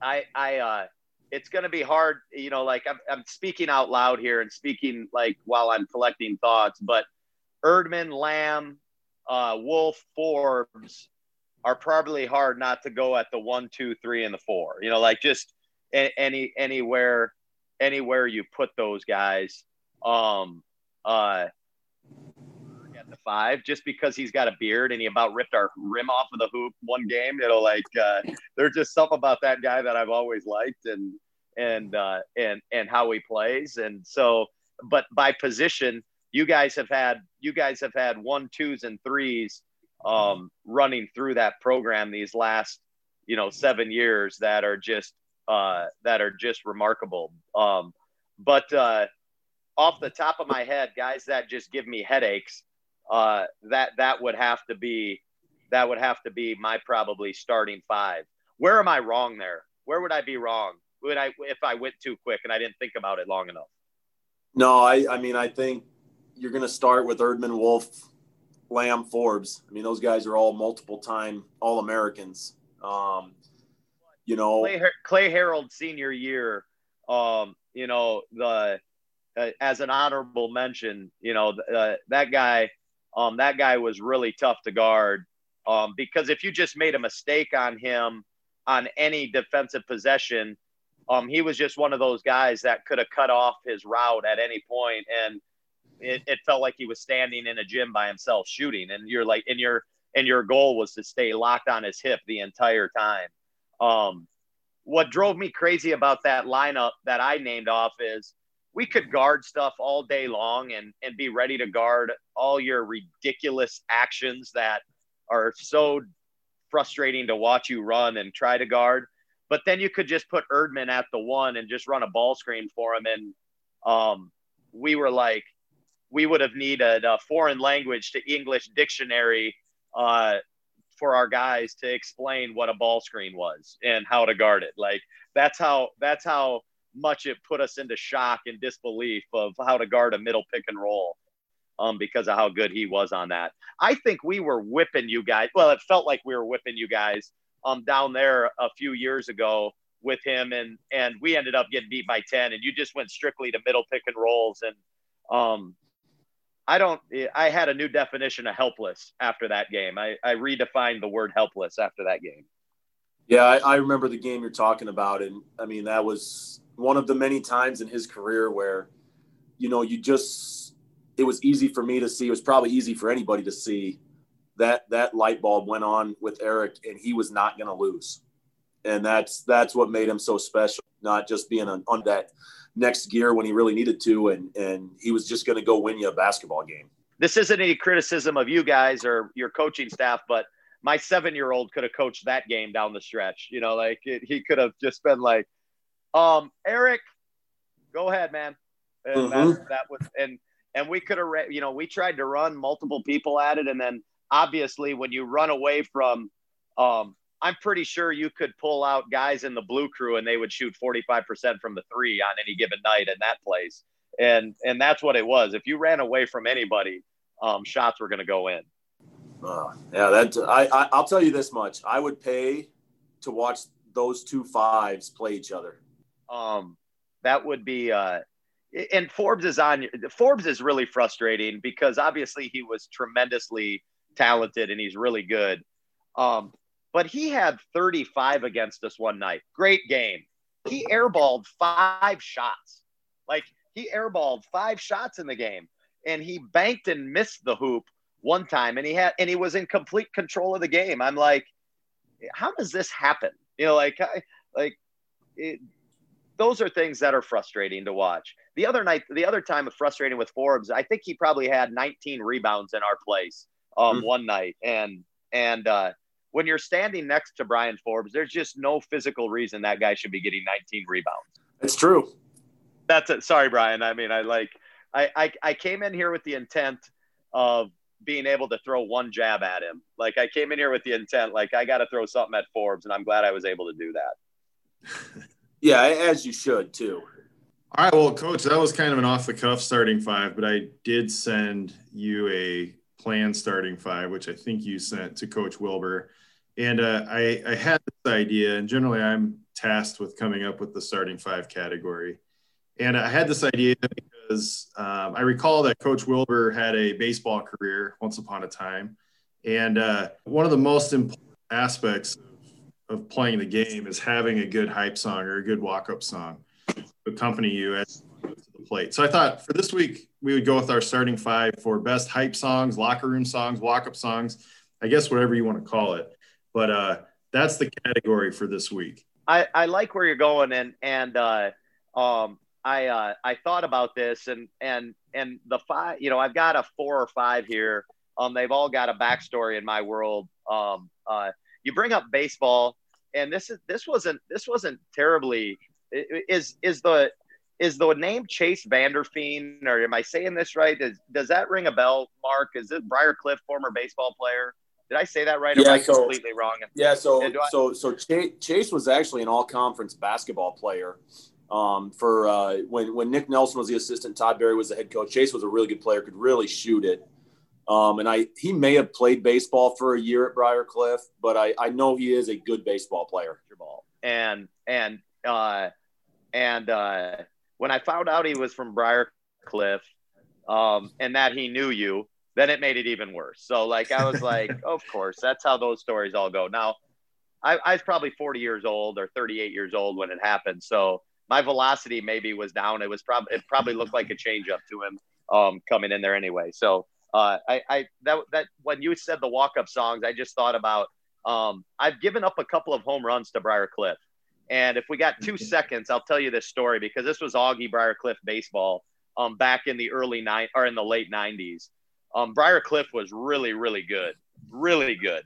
I I uh, it's gonna be hard, you know. Like I'm I'm speaking out loud here and speaking like while I'm collecting thoughts, but Erdman, Lamb, uh, Wolf, Forbes are probably hard not to go at the one, two, three, and the four. You know, like just any anywhere anywhere you put those guys. Um, uh, five just because he's got a beard and he about ripped our rim off of the hoop one game. It'll like uh, <laughs> there's just something about that guy that I've always liked and and uh, and and how he plays. And so, but by position, you guys have had you guys have had one, twos, and threes um, running through that program these last you know seven years that are just uh, that are just remarkable. Um, but uh, off the top of my head, guys that just give me headaches uh, that that would have to be that would have to be my probably starting five. Where am I wrong there? Where would I be wrong? Would I if I went too quick and I didn't think about it long enough? No, I, I mean, I think you're going to start with Erdman, Wolf, Lamb, Forbes. I mean, those guys are all multiple time All Americans. Um, you know, Clay, Clay Harold senior year, um, you know, the uh, as an honorable mention, you know, uh, that guy, um, that guy was really tough to guard. Um, because if you just made a mistake on him on any defensive possession, um, he was just one of those guys that could have cut off his route at any point, and it, it felt like he was standing in a gym by himself shooting. And you're like, and your and your goal was to stay locked on his hip the entire time. Um, what drove me crazy about that lineup that I named off is we could guard stuff all day long and and be ready to guard all your ridiculous actions that are so frustrating to watch you run and try to guard. But then you could just put Erdman at the one and just run a ball screen for him. And um, we were like, we would have needed a foreign language to English dictionary uh, for our guys to explain what a ball screen was and how to guard it. Like that's how that's how much it put us into shock and disbelief of how to guard a middle pick and roll um, because of how good he was on that. I think we were whipping you guys. Well, it felt like we were whipping you guys um, down there a few years ago with him, and and we ended up getting beat by ten, and you just went strictly to middle pick and rolls, and um, I don't. I had a new definition of helpless after that game. I, I redefined the word helpless after that game. Yeah, I, I remember the game you're talking about, and I mean that was one of the many times in his career where, you know, you just it was easy for me to see. It was probably easy for anybody to see that that light bulb went on with Eric, and he was not going to lose, and that's that's what made him so special. Not just being on, on that next gear when he really needed to, and and he was just going to go win you a basketball game. This isn't any criticism of you guys or your coaching staff, but my seven-year-old could have coached that game down the stretch. You know, like it, he could have just been like, um, Eric, go ahead, man. And mm-hmm. that, that was and and we could have, you know, we tried to run multiple people at it, and then obviously when you run away from um, I'm pretty sure you could pull out guys in the blue crew and they would shoot 45% from the three on any given night in that place. And and that's what it was. If you ran away from anybody, um, shots were going to go in. Uh, yeah, that I, I I'll tell you this much: I would pay to watch those two fives play each other. Um, that would be uh, and Forbes is on. Forbes is really frustrating because obviously he was tremendously talented and he's really good. Um, but he had 35 against us one night. Great game. He airballed five shots. Like he airballed five shots in the game and he banked and missed the hoop one time and he had and he was in complete control of the game. I'm like, how does this happen? You know, like I, like it, those are things that are frustrating to watch. The other night, the other time of frustrating with Forbes, I think he probably had 19 rebounds in our place um, mm-hmm. one night, and and uh, when you're standing next to Brian Forbes, there's just no physical reason that guy should be getting 19 rebounds. It's true. That's it. Sorry, Brian. I mean, I like I, I I came in here with the intent of being able to throw one jab at him. Like I came in here with the intent, like I got to throw something at Forbes, and I'm glad I was able to do that. <laughs> yeah, as you should too. All right, well, coach, that was kind of an off the cuff starting five, but I did send you a planned starting five, which I think you sent to Coach Wilber. And uh, I, I had this idea, and generally I'm tasked with coming up with the starting five category. And I had this idea because um, I recall that Coach Wilber had a baseball career once upon a time. And uh, one of the most important aspects of, playing the game is having a good hype song or a good walk up song to accompany you as to the plate. So I thought for this week, we would go with our starting five for best hype songs, locker room songs, walk up songs, I guess whatever you want to call it. But uh, that's the category for this week. I, I like where you're going, and and uh, um, I uh, I thought about this, and and and the five, you know, I've got a four or five here. Um, they've all got a backstory in my world. Um, uh, you bring up baseball, and this is this wasn't this wasn't terribly is is the is the name Chase Vanderfeen, or am I saying this right? Does, does that ring a bell, Mark? Is it Briar Cliff, former baseball player? Did I say that right? Yeah, am I so- completely wrong? Yeah, so I- so so Chase, Chase was actually an all conference basketball player. Um, for uh, when when Nick Nelson was the assistant, Todd Berry was the head coach. Chase was a really good player, could really shoot it. Um, and I he may have played baseball for a year at Briar Cliff, but I, I know he is a good baseball player. And and uh and uh when I found out he was from Briar Cliff, um, and that he knew you, then it made it even worse. So like I was like, <laughs> of course, that's how those stories all go. Now, I, I was probably 40 years old or 38 years old when it happened. So my velocity maybe was down. It was probably it probably looked like a changeup to him um, coming in there anyway. So uh, I, I that that when you said the walk up songs, I just thought about um, I've given up a couple of home runs to Briar Cliff. And if we got two seconds, I'll tell you this story because this was Augie Briar Cliff baseball um, back in the early nine or in the late 90s. Um, Briar Cliff was really, really good, really good.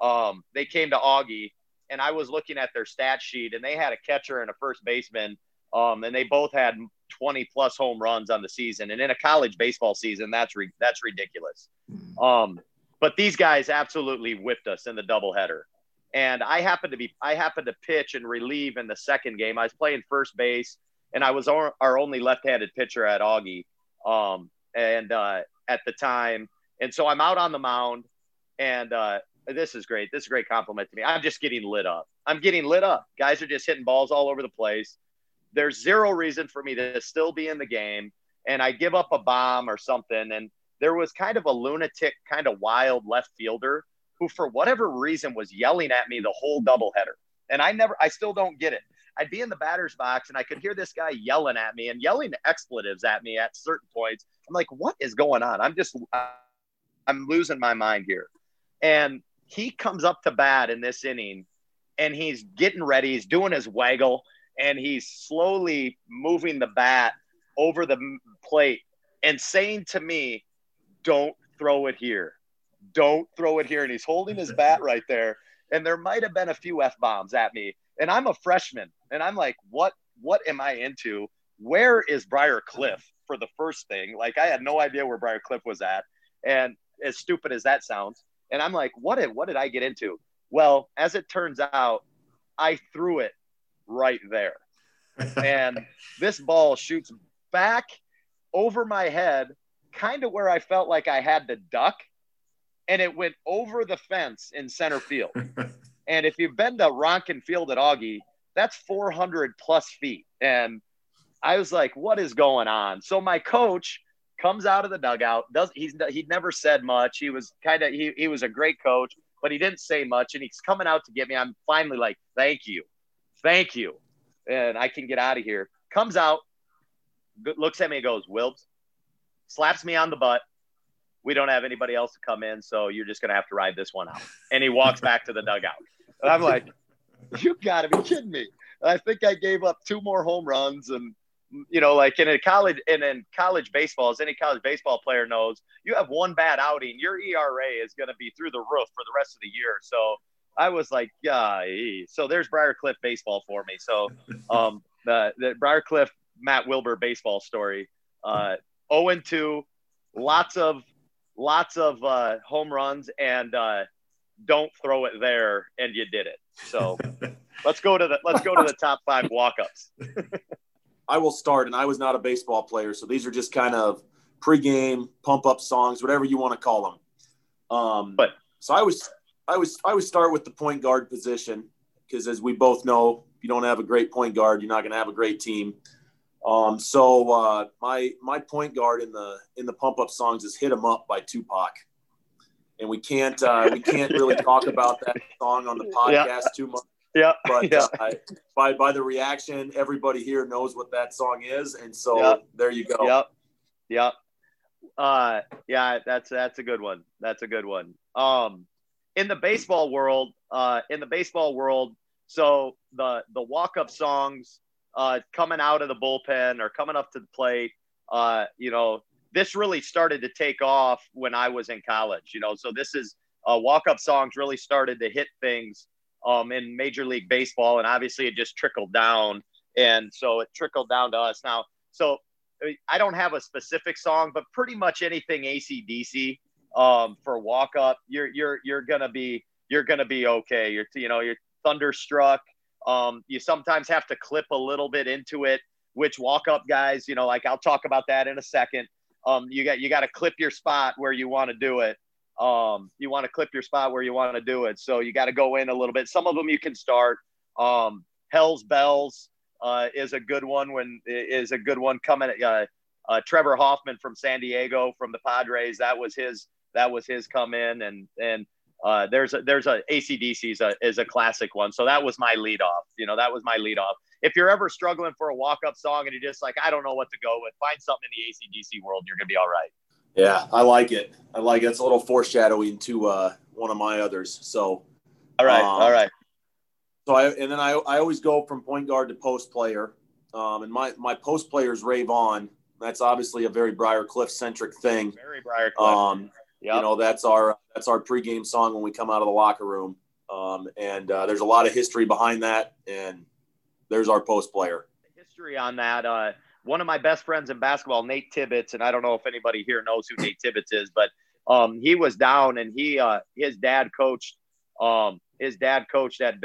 Um, they came to Augie, and I was looking at their stat sheet, and they had a catcher and a first baseman, um, and they both had 20 plus home runs on the season. And in a college baseball season, that's re- that's ridiculous. Um, but these guys absolutely whipped us in the doubleheader. And I happened to be I happened to pitch and relieve in the second game. I was playing first base, and I was our, our only left-handed pitcher at Augie, um, and uh, at the time. And so I'm out on the mound, and uh, this is great. This is a great compliment to me. I'm just getting lit up. I'm getting lit up. Guys are just hitting balls all over the place. There's zero reason for me to still be in the game, and I give up a bomb or something, and there was kind of a lunatic, kind of wild left fielder who, for whatever reason, was yelling at me the whole doubleheader. And I never, I still don't get it. I'd be in the batter's box and I could hear this guy yelling at me and yelling expletives at me at certain points. I'm like, what is going on? I'm just, I'm losing my mind here. And he comes up to bat in this inning and he's getting ready. He's doing his waggle and he's slowly moving the bat over the plate and saying to me, don't throw it here. Don't throw it here. And he's holding his bat <laughs> right there. And there might have been a few F bombs at me. And I'm a freshman. And I'm like, what, what am I into? Where is Briar Cliff for the first thing? Like, I had no idea where Briar Cliff was at. And as stupid as that sounds. And I'm like, what did, what did I get into? Well, as it turns out, I threw it right there. <laughs> And this ball shoots back over my head, kind of where I felt like I had to duck. And it went over the fence in center field. <laughs> And if you've been to Ronken Field at Augie, that's 400 plus feet. And I was like, what is going on? So my coach comes out of the dugout. Does he's he'd never said much. He was kind of he, he was a great coach, but he didn't say much. And he's coming out to get me. I'm finally like, thank you, thank you, and I can get out of here. Comes out, looks at me, goes, Wilbs, slaps me on the butt. We don't have anybody else to come in, so you're just gonna have to ride this one out. And he walks back to the dugout. And I'm like, you gotta be kidding me. I think I gave up two more home runs and you know, like in a college and in college baseball, as any college baseball player knows, you have one bad outing, your ERA is going to be through the roof for the rest of the year. So I was like, yeah. So there's Briar Cliff baseball for me. So um, <laughs> the the Briar Cliff Matt Wilber baseball story. Uh, 0 and 2, lots of lots of uh, home runs, and uh, don't throw it there, and you did it. So <laughs> let's go to the let's go to the top five walk-ups. <laughs> I will start, and I was not a baseball player, so these are just kind of pregame pump up songs, whatever you want to call them. Um, But- so I was, I was, I would start with the point guard position because, as we both know, if you don't have a great point guard, you're not going to have a great team. Um, so uh, my my point guard in the in the pump up songs is "Hit 'Em Up" by Tupac, and we can't uh, we can't really <laughs> talk about that song on the podcast Yeah. too much Yeah, but yeah. uh, by by the reaction, everybody here knows what that song is, and so Yep. there you go. Yep. Yep. Uh, yeah, that's that's a good one. That's a good one. Um, in the baseball world, uh, in the baseball world, so the the walk up songs, uh, coming out of the bullpen or coming up to the plate, uh, you know, this really started to take off when I was in college. You know, so this is uh, walk up songs really started to hit things um, in Major League Baseball, and obviously it just trickled down, and so it trickled down to us now. So I don't have a specific song, but pretty much anything ACDC um, for walk up, you're you're you're gonna be you're gonna be okay. You're you know you're thunderstruck. Um, you sometimes have to clip a little bit into it. Which walk up guys, you know, like I'll talk about that in a second. Um, you got you got to clip your spot where you want to do it. Um, you want to clip your spot where you want to do it. So you got to go in a little bit. Some of them you can start. Um, Hell's Bells uh, is a good one. When is a good one coming. Uh, uh, Trevor Hoffman from San Diego from the Padres. That was his. That was his come in and and uh, there's a there's a ACDC is a is a classic one. So that was my lead off. You know that was my lead off. If you're ever struggling for a walk up song and you're just like I don't know what to go with, find something in the ACDC world. You're gonna be all right. Yeah, I like it. I like it. It's a little foreshadowing to uh, one of my others. So, all right, um, all right. So I and then I I always go from point guard to post player, um, and my my post players rave on that's obviously a very Briar Cliff centric thing. Very Briar Cliff. Um, yep. You know, that's our that's our pregame song when we come out of the locker room. Um, and uh, there's a lot of history behind that. And there's our post player. History on that. Uh, one of my best friends in basketball, Nate Tibbetts, and I don't know if anybody here knows who Nate Tibbetts is, but um, he was down and he uh, his dad coached. Um, his dad coached at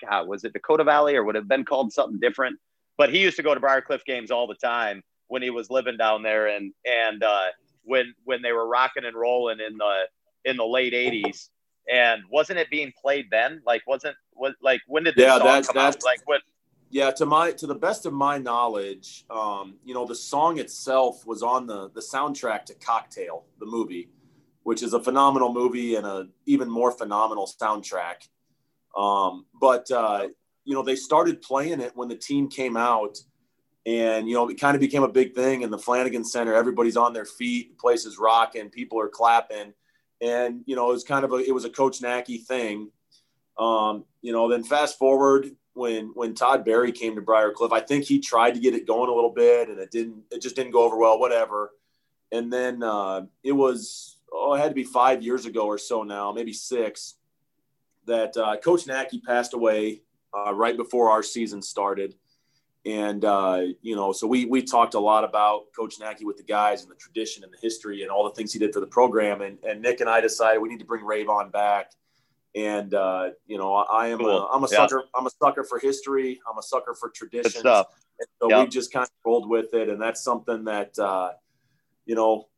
God, was it Dakota Valley or would have been called something different? But he used to go to Briar Cliff games all the time when he was living down there and and uh, when when they were rocking and rolling in the in the late 80s and wasn't it being played then? Like wasn't was like when did the yeah, song that's, come that's, out like what? Yeah to my to the best of my knowledge um, you know the song itself was on the the soundtrack to cocktail the movie which is a phenomenal movie and a even more phenomenal soundtrack. Um, but uh, you know they started playing it when the team came out and you know it kind of became a big thing in the Flanagan Center. Everybody's on their feet, the place is rocking, people are clapping, and you know it was kind of a it was a Coach Nacky thing. Um, you know, then fast forward when when Todd Barry came to Briar Cliff, I think he tried to get it going a little bit, and it didn't. It just didn't go over well. Whatever. And then uh, it was oh, it had to be five years ago or so now, maybe six, that uh, Coach Nacky passed away uh, right before our season started and uh, you know, so we we talked a lot about Coach Nacky with the guys and the tradition and the history and all the things he did for the program. And, and Nick and I decided we need to bring Rave on back. And uh, you know, I, am cool. a, I'm a yeah. sucker. I'm a sucker for history. I'm a sucker for tradition. so yep. we just kind of rolled with it, and that's something that uh, you know,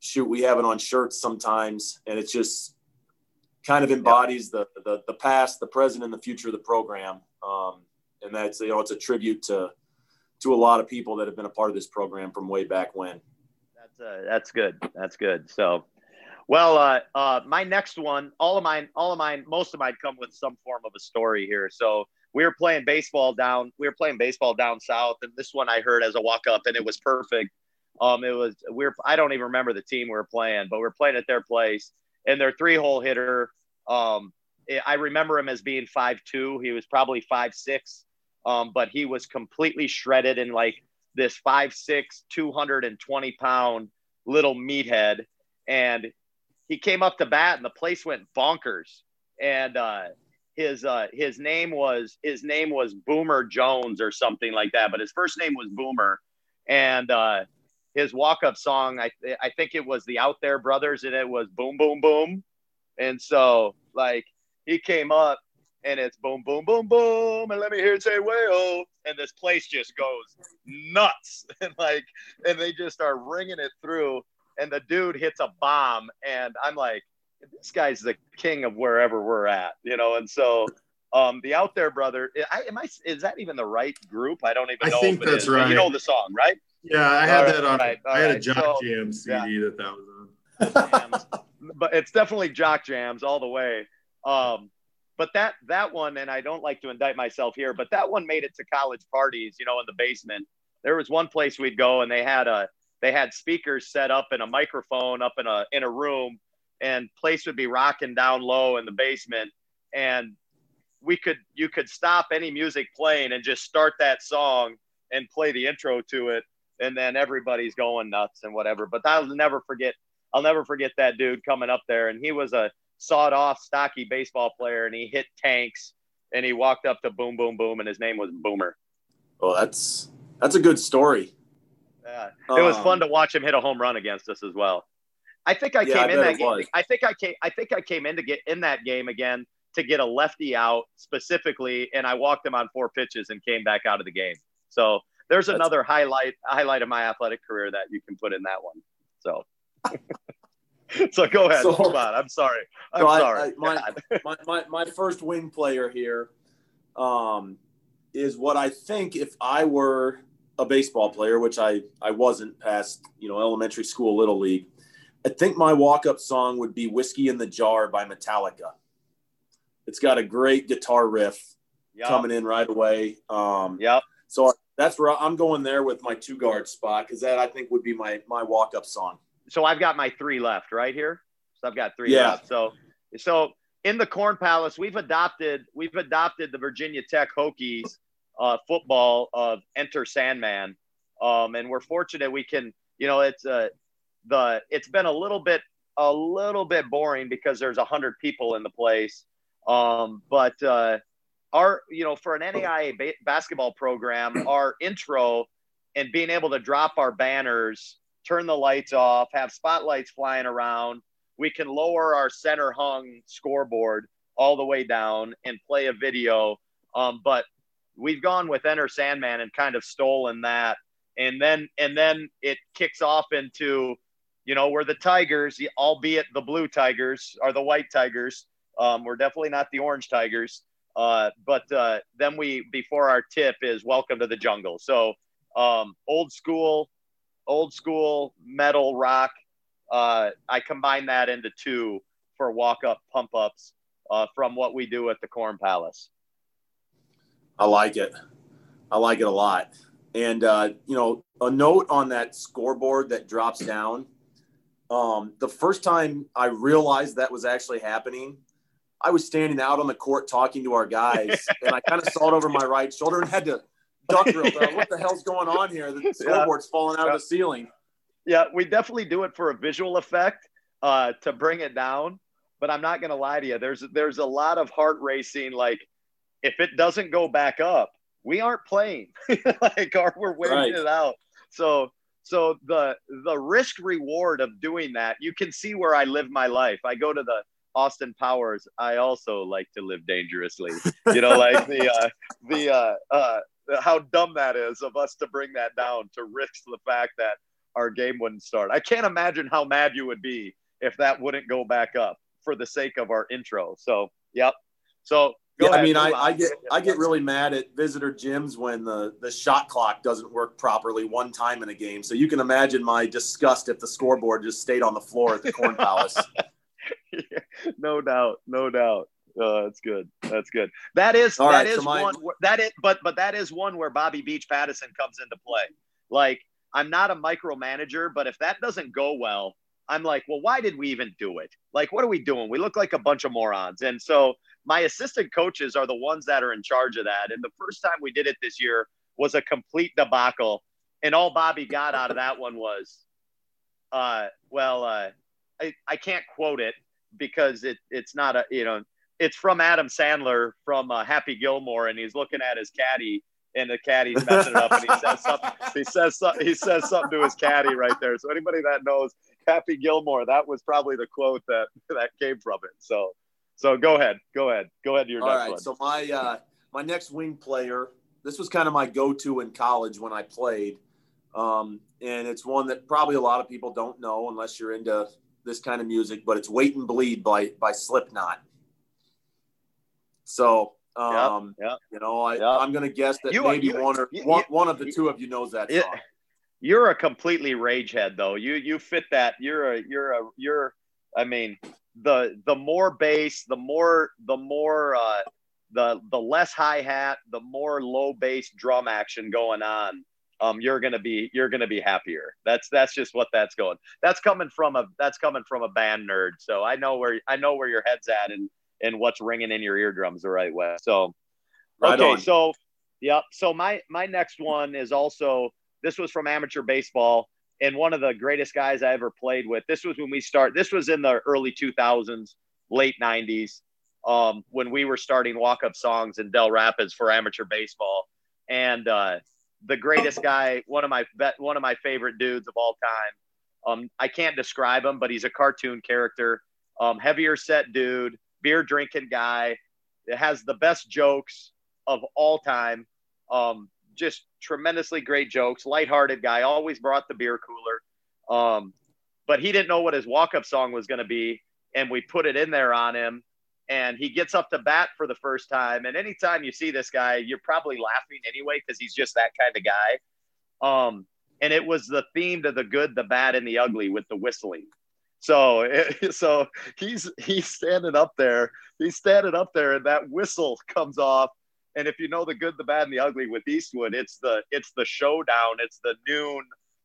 shoot, we have it on shirts sometimes, and it just kind of embodies yep. the, the the past, the present, and the future of the program. Um, and that's you know it's a tribute to to a lot of people that have been a part of this program from way back when. That's uh, that's good. That's good. So, well, uh, uh, my next one, all of mine, all of mine, most of mine come with some form of a story here. So we were playing baseball down, we were playing baseball down south, and this one I heard as a walk up, and it was perfect. Um, it was we are I don't even remember the team we were playing, but we are playing at their place, and their three hole hitter. Um, I remember him as being five two. He was probably five six um, but he was completely shredded in like this five six, 220 pound little meathead. And he came up to bat and the place went bonkers. And uh, his uh, his name was his name was Boomer Jones or something like that, but his first name was Boomer. And uh, his walk up song, I I think it was the Outhere Brothers, and it was Boom Boom Boom. And so like he came up and it's boom, boom, boom, boom, and let me hear it say "way and this place just goes nuts, <laughs> and like, and they just are ringing it through, and the dude hits a bomb, and I'm like, this guy's the king of wherever we're at, you know, and so. Um, the Outhere Brother, I, am I? Is that even the right group? I don't even know. I think that's is. right. You know the song, right? Yeah, I had that on. Right, I had right. a Jock so, Jam CD yeah. that that was on. but it's definitely Jock Jams all the way. Um, but that that one, and I don't like to indict myself here, but that one made it to college parties, you know, in the basement. There was one place we'd go, and they had a they had speakers set up and a microphone up in a in a room, and place would be rocking down low in the basement, and we could you could stop any music playing and just start that song and play the intro to it, and then everybody's going nuts and whatever. But I'll never forget. I'll never forget that dude coming up there, and he was a sawed off, stocky baseball player, and he hit tanks. And he walked up to Boom Boom Boom, and his name was Boomer. Oh, that's that's a good story. Yeah, it was um, fun to watch him hit a home run against us as well. I think I Yeah, I came in that game. was. I think I came. I think I came in to get in that game again to get a lefty out specifically, and I walked him on four pitches and came back out of the game. So there's That's- another highlight highlight of my athletic career that you can put in that one. So. <laughs> <laughs> so go ahead. So- move on. I'm sorry. I'm So sorry. I- my- <laughs> my, my, my first wing player here um, is what I think if I were a baseball player, which I, I wasn't past, you know, elementary school, little league, I think my walk-up song would be Whiskey in the Jar by Metallica. It's got a great guitar riff Yep. coming in right away. Um, Yep. So that's where I'm going there with my two guard spot because that I think would be my my walk up song. So I've got my three left right here. So I've got three Yeah. left. So so in the Corn Palace, we've adopted we've adopted the Virginia Tech Hokies uh, football of Enter Sandman, um, and we're fortunate we can you know it's uh, the it's been a little bit a little bit boring because there's a hundred people in the place, um, but uh, our you know for an NAIA ba- basketball program, our intro and being able to drop our banners turn the lights off, have spotlights flying around. We can lower our center hung scoreboard all the way down and play a video. Um, but we've gone with Enter Sandman and kind of stolen that. And then and then it kicks off into, you know, we're the Tigers, albeit the blue Tigers are the white Tigers. Um, we're definitely not the orange Tigers. Uh, but uh, then we before our tip is welcome to the jungle. So um, old school, old school metal rock. Uh, I combine that into two for walk up pump ups uh, from what we do at the Corn Palace. I like it. I like it a lot. And uh, you know, a note on that scoreboard that drops down. Um, the first time I realized that was actually happening, I was standing out on the court talking to our guys, <laughs> and I kind of saw it over my right shoulder and had to duck. What the <laughs> hell's going on here? The scoreboard's falling out of the ceiling. Yeah, we definitely do it for a visual effect uh, to bring it down. But I'm not going to lie to you. There's there's a lot of heart racing. Like if it doesn't go back up, we aren't playing. <laughs> like or we're waiting Right. it out. So so the the risk reward of doing that, you can see where I live my life. I go to the Austin Powers. I also like to live dangerously. You know, like the uh, the uh, uh, how dumb that is of us to bring that down to risk the fact that our game wouldn't start. I can't imagine how mad you would be if that wouldn't go back up for the sake of our intro. So, yep. So, go yeah, I mean, I. I get I get really mad at visitor gyms when the the shot clock doesn't work properly one time in a game. So you can imagine my disgust if the scoreboard just stayed on the floor at the Corn <laughs> Palace. <laughs> no doubt, no doubt. Uh, that's good. That's good. That is All that right, is so my- one where- that is but but that is one where Bobby Beach Pattison comes into play. Like I'm not a micromanager, but if that doesn't go well, I'm like, well, why did we even do it? Like, what are we doing? We look like a bunch of morons. And so my assistant coaches are the ones that are in charge of that. And the first time we did it this year was a complete debacle. And all Bobby got out of that one was, uh, well, uh, I, I can't quote it because it, it's not a, you know, it's from Adam Sandler from uh, Happy Gilmore, and he's looking at his caddy, and the caddy's messing it up, and he says something. He says so, he says something to his caddy right there. So anybody that knows Happy Gilmore, that was probably the quote that that came from it. So so go ahead, go ahead, go ahead to your All next right, one. so my uh, my next wing player. This was kind of my go-to in college when I played, um, and it's one that probably a lot of people don't know unless you're into this kind of music. But it's "Wait and Bleed" by by Slipknot. So, um, yep. you know, I, Yep. I'm going to guess that You maybe you- one or you- one, one of the two of you knows that song. you're a completely rage head though. You you fit that. You're a you're a you're. I mean, the the more bass, the more the more uh, the the less hi hat, the more low bass drum action going on. Um, you're gonna be you're gonna be happier. That's that's just what that's going. That's coming from a that's coming from a band nerd. So I know where I know where your head's at and and what's ringing in your eardrums the right way. So Right okay, on. so yep. So my my next one is also this was from amateur baseball and one of the greatest guys I ever played with. This was when we start. This was in the early 2000s, late 90s, um, when we were starting walk up songs in Dell Rapids for amateur baseball. And uh, the greatest guy, one of my one of my favorite dudes of all time, Um, I can't describe him, but he's a cartoon character. Um, heavier set dude, beer drinking guy. It has the best jokes of all time. Um, just tremendously great jokes. Lighthearted guy. Always brought the beer cooler. Um, but he didn't know what his walk up song was going to be, and we put it in there on him. And he gets up to bat for the first time. And anytime you see this guy, you're probably laughing anyway because he's just that kind of guy. Um, and it was the theme to the good, the bad, and the ugly with the whistling. So, <laughs> so he's he's standing up there. He's standing up there, and that whistle comes off. And if you know the good, the bad, and the ugly with Eastwood, it's the it's the showdown. It's the noon,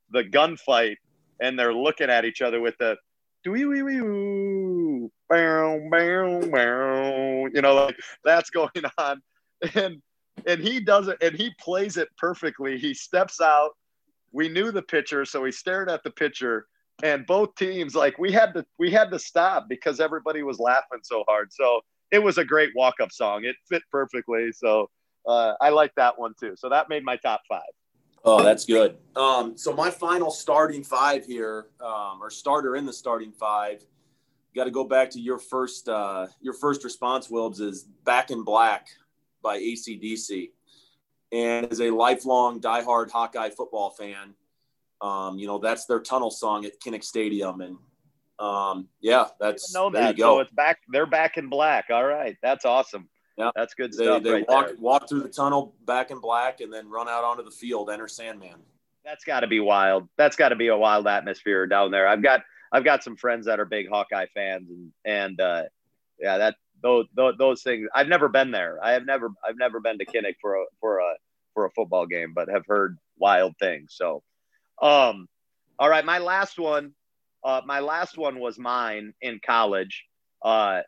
the gunfight, and they're looking at each other with the do wee wee wee bow bow bow. You know, like that's going <laughs> on, and and he does it, and he plays it perfectly. He steps out. We knew the pitcher, so he stared at the pitcher, and both teams like we had to we had to stop because everybody was laughing so hard. So it was a great walk up song. It fit perfectly. So uh, I like that one too. So that made my top five. Oh, that's good. Um, so my final starting five here, um, or starter in the starting five, got to go back to your first uh, your first response, Wilbs, is "Back in Black" by ACDC. And as a lifelong diehard Hawkeye football fan, um, you know that's their tunnel song at Kinnick Stadium, and um, yeah, that's know there that. you go. So it's back. They're back in black. All right, that's awesome. Yeah. that's good they stuff. they right walk there. walk through the tunnel back in black, and then run out onto the field. Enter Sandman. That's got to be wild. That's got to be a wild atmosphere down there. I've got I've got some friends that are big Hawkeye fans, and and uh, yeah, that those, those those things. I've never been there. I have never I've never been to Kinnick for a for a for a football game, but have heard wild things. So, um, all right, my last one, uh, my last one was mine in college. Uh,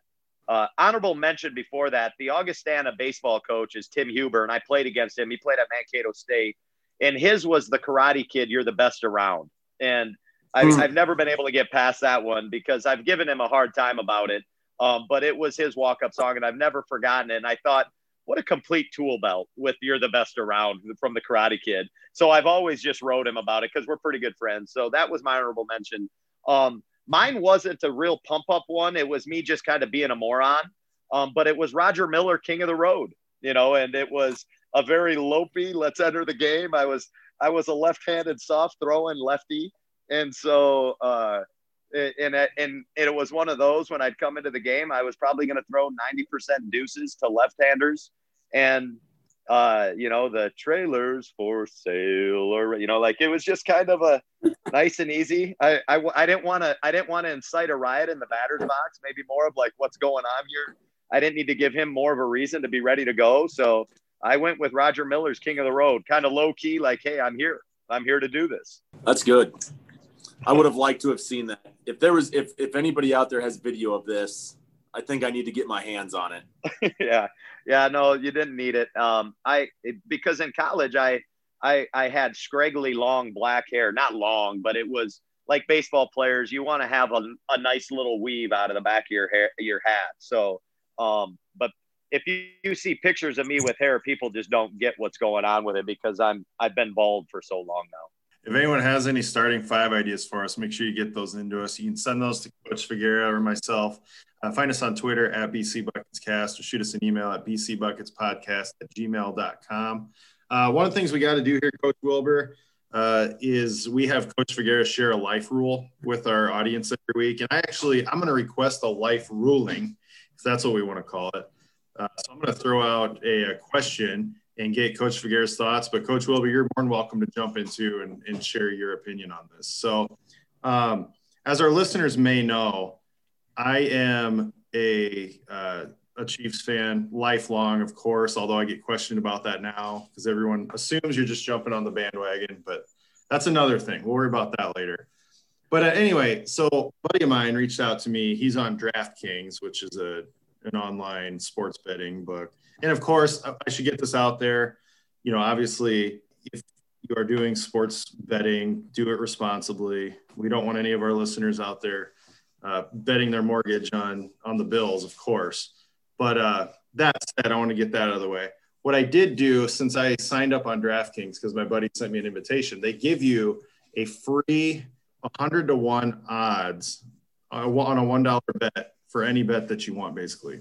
uh, honorable mention before that, the Augustana baseball coach is Tim Huber, and I played against him. He played at Mankato State, and his was the Karate Kid. You're the best around, and I, Hmm. I've never been able to get past that one because I've given him a hard time about it. Um, but it was his walk-up song, and I've never forgotten it. And I thought, what a complete tool belt with "You're the Best Around" from the Karate Kid. So I've always just wrote him about it because we're pretty good friends. So that was my honorable mention. Um, mine wasn't a real pump up one. It was me just kind of being a moron. Um, but it was Roger Miller, King of the Road, you know, and it was a very lopey. Let's enter the game. I was I was a left-handed soft throwing lefty, and so uh, and and it was one of those when I'd come into the game, I was probably going to throw ninety percent deuces to left-handers, and uh, you know the trailers for sale, or you know, like it was just kind of a <laughs> nice and easy. I I, I didn't want to I didn't want to incite a riot in the batter's box. Maybe more of like what's going on here. I didn't need to give him more of a reason to be ready to go. So I went with Roger Miller's King of the Road, kind of low key, like, hey, I'm here. I'm here to do this. That's good. I would have liked to have seen that. If there was, if if anybody out there has video of this, I think I need to get my hands on it. <laughs> yeah, yeah. No, you didn't need it. Um, I it, because in college I I I had scraggly long black hair, not long, but it was like baseball players. You want to have a, a nice little weave out of the back of your hair, your hat. So, um, but if you, you see pictures of me with hair, people just don't get what's going on with it because I'm I've been bald for so long now. If anyone has any starting five ideas for us, make sure you get those into us. You can send those to Coach Svagera or myself. Uh, find us on Twitter at BC Buckets Cast or shoot us an email at bcbucketspodcast at gmail.com. Uh, one of the things we got to do here, Coach Wilber, uh, is we have Coach Svagera share a life rule with our audience every week. And I actually, I'm going to request a life ruling, if that's what we want to call it. Uh, so I'm going to throw out a, a question and get Coach Svagera's thoughts. But Coach Wilber, you're more than welcome to jump into and, and share your opinion on this. So, um, as our listeners may know, I am a uh, a Chiefs fan, lifelong, of course. Although I get questioned about that now because everyone assumes you're just jumping on the bandwagon, but that's another thing. We'll worry about that later. But uh, anyway, so buddy of mine reached out to me. He's on DraftKings, which is a an online sports betting book. And of course, I should get this out there. You know, obviously, if you are doing sports betting, do it responsibly. We don't want any of our listeners out there uh, betting their mortgage on on the Bills, of course. But uh, that said, I want to get that out of the way. What I did do since I signed up on DraftKings because my buddy sent me an invitation, they give you a free 100 to 1 odds uh, on a $1 bet for any bet that you want, basically.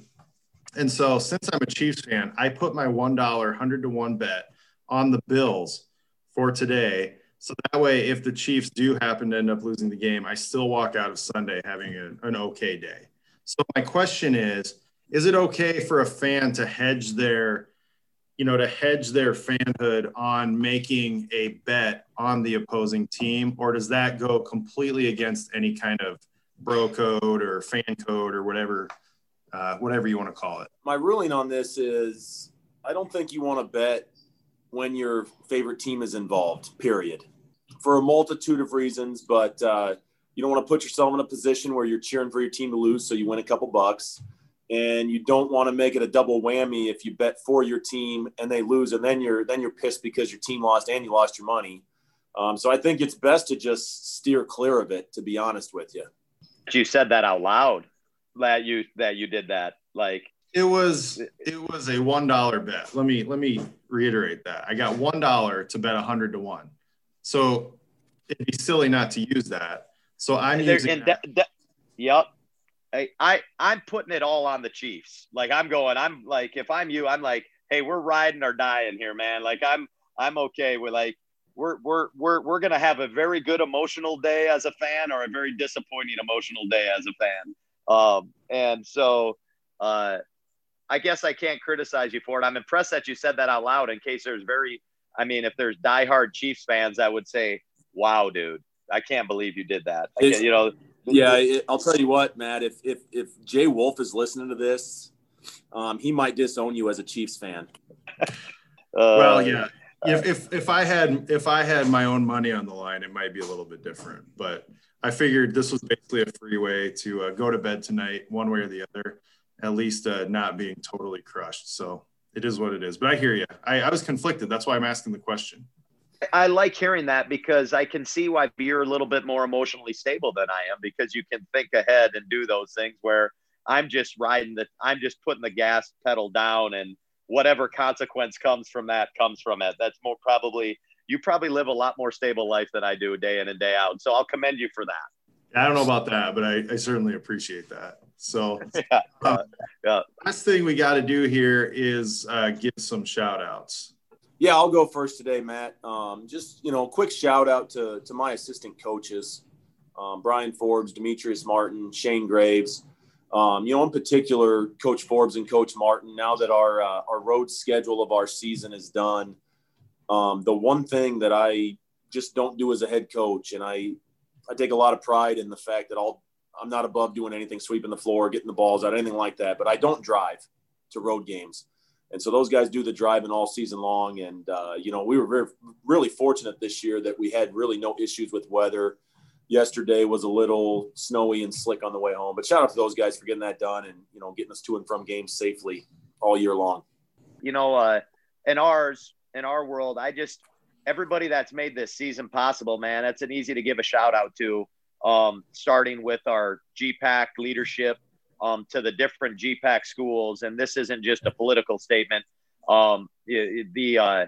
And so, since I'm a Chiefs fan, I put my $1 100 to 1 bet on the Bills for today. So that way, if the Chiefs do happen to end up losing the game, I still walk out of Sunday having a, an okay day. So, my question is Is it okay for a fan to hedge their you know, to hedge their fanhood on making a bet on the opposing team, or does that go completely against any kind of bro code or fan code or whatever, uh, whatever you want to call it? My ruling on this is I don't think you want to bet when your favorite team is involved. Period, for a multitude of reasons, but uh, you don't want to put yourself in a position where you're cheering for your team to lose, so you win a couple bucks and you don't want to make it a double whammy if you bet for your team and they lose and then you're then you're pissed because your team lost and you lost your money um, so i think it's best to just steer clear of it to be honest with you you said that out loud that you that you did that like it was it was a one dollar bet let me let me reiterate that i got one dollar to bet a hundred to one so it'd be silly not to use that so i'm using that. That, that, yep I, I I'm putting it all on the Chiefs. Like I'm going, I'm like, if I'm you, I'm like, hey, we're riding or dying here, man. Like I'm I'm okay with like we're we're we're we're gonna have a very good emotional day as a fan or a very disappointing emotional day as a fan. Um, and so uh, I guess I can't criticize you for it. I'm impressed that you said that out loud. In case there's very, I mean, if there's diehard Chiefs fans, I would say, "Wow, dude, I can't believe you did that." I, you know, yeah, it, I'll tell you what, Matt. If if if Jay Wolf is listening to this, um, he might disown you as a Chiefs fan. <laughs> uh, well, yeah. If, if if I had if I had my own money on the line, it might be a little bit different. But I figured this was basically a free way to uh, go to bed tonight, one way or the other. At least uh, not being totally crushed. So it is what it is. But I hear you. I, I was conflicted. That's why I'm asking the question. I like hearing that because I can see why you're a little bit more emotionally stable than I am because you can think ahead and do those things where I'm just riding the I'm just putting the gas pedal down and whatever consequence comes from that comes from it. That's more probably you probably live a lot more stable life than I do day in and day out. So I'll commend you for that. I don't know about that, but I, I certainly appreciate that. So <laughs> yeah, uh, yeah. last thing we got to do here is uh, give some shout outs. Yeah, I'll go first today, Matt. Um, just you know, quick shout out to to my assistant coaches, um, Brian Forbes, Demetrius Martin, Shane Graves. Um, you know, in particular, Coach Forbes and Coach Martin. Now that our uh, our road schedule of our season is done, um, the one thing that I just don't do as a head coach, and I I take a lot of pride in the fact that I'll I'm not above doing anything, sweeping the floor, getting the balls out, anything like that. But I don't drive to road games. And so those guys do the driving all season long. And, uh, you know, we were very, really fortunate this year that we had really no issues with weather. Yesterday was a little snowy and slick on the way home, but shout out to those guys for getting that done and, you know, getting us to and from games safely all year long. You know, uh, in ours, in our world, I just, everybody that's made this season possible, man, that's an easy to give a shout out to. Um, starting with our GPAC leadership, um, to the different GPAC schools, and this isn't just a political statement. Um, the uh,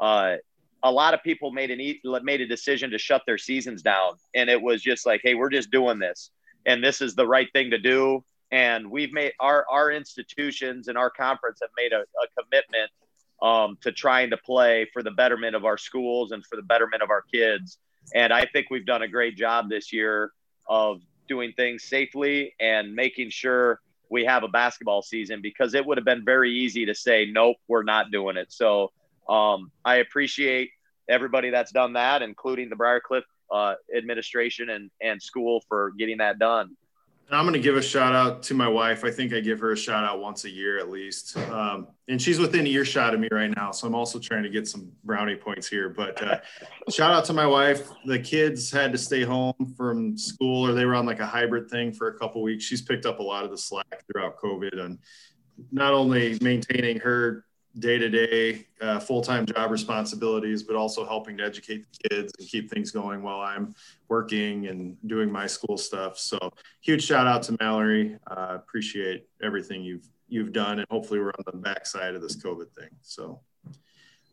uh, a lot of people made an made a decision to shut their seasons down, and it was just like, hey, we're just doing this, and this is the right thing to do. And we've made our our institutions and our conference have made a, a commitment um, to trying to play for the betterment of our schools and for the betterment of our kids. And I think we've done a great job this year of doing things safely and making sure we have a basketball season because it would have been very easy to say nope we're not doing it so um, i appreciate everybody that's done that including the Briar Cliff uh, administration and, and school for getting that done and I'm going to give a shout out to my wife. I think I give her a shout out once a year at least. Um, and she's within earshot of me right now. So I'm also trying to get some brownie points here. But uh, <laughs> shout out to my wife. The kids had to stay home from school or they were on like a hybrid thing for a couple weeks. She's picked up a lot of the slack throughout COVID and not only maintaining her day to day full time job responsibilities, but also helping to educate the kids and keep things going while I'm working and doing my school stuff. So huge shout out to Mallory. Uh, appreciate everything you've you've done, and hopefully we're on the backside of this COVID thing. So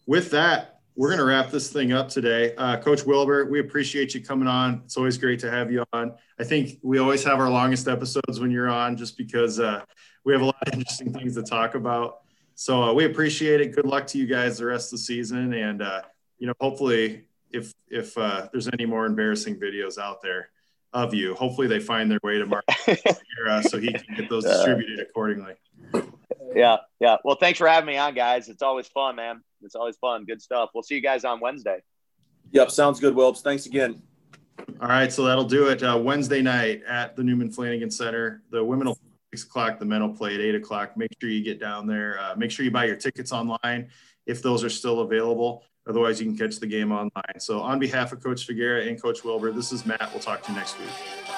with that, we're going to wrap this thing up today. Uh, Coach Wilber, we appreciate you coming on. It's always great to have you on. I think we always have our longest episodes when you're on just because uh, we have a lot of interesting things to talk about. So uh, we appreciate it. Good luck to you guys the rest of the season. And, uh, you know, hopefully if, if uh, there's any more embarrassing videos out there of you, hopefully they find their way to Mark <laughs> so he can get those distributed accordingly. Yeah. Yeah. Well, thanks for having me on guys. It's always fun, man. It's always fun. Good stuff. We'll see you guys on Wednesday. Yep. Sounds good, Wilbs. Thanks again. All right. So that'll do it. Uh, Wednesday night at the Newman Flanagan Center. The women will six o'clock. The men will play at eight o'clock. Make sure you get down there. Uh, make sure you buy your tickets online if those are still available. Otherwise, you can catch the game online. So, on behalf of Coach Svagera and Coach Wilber, this is Matt. We'll talk to you next week.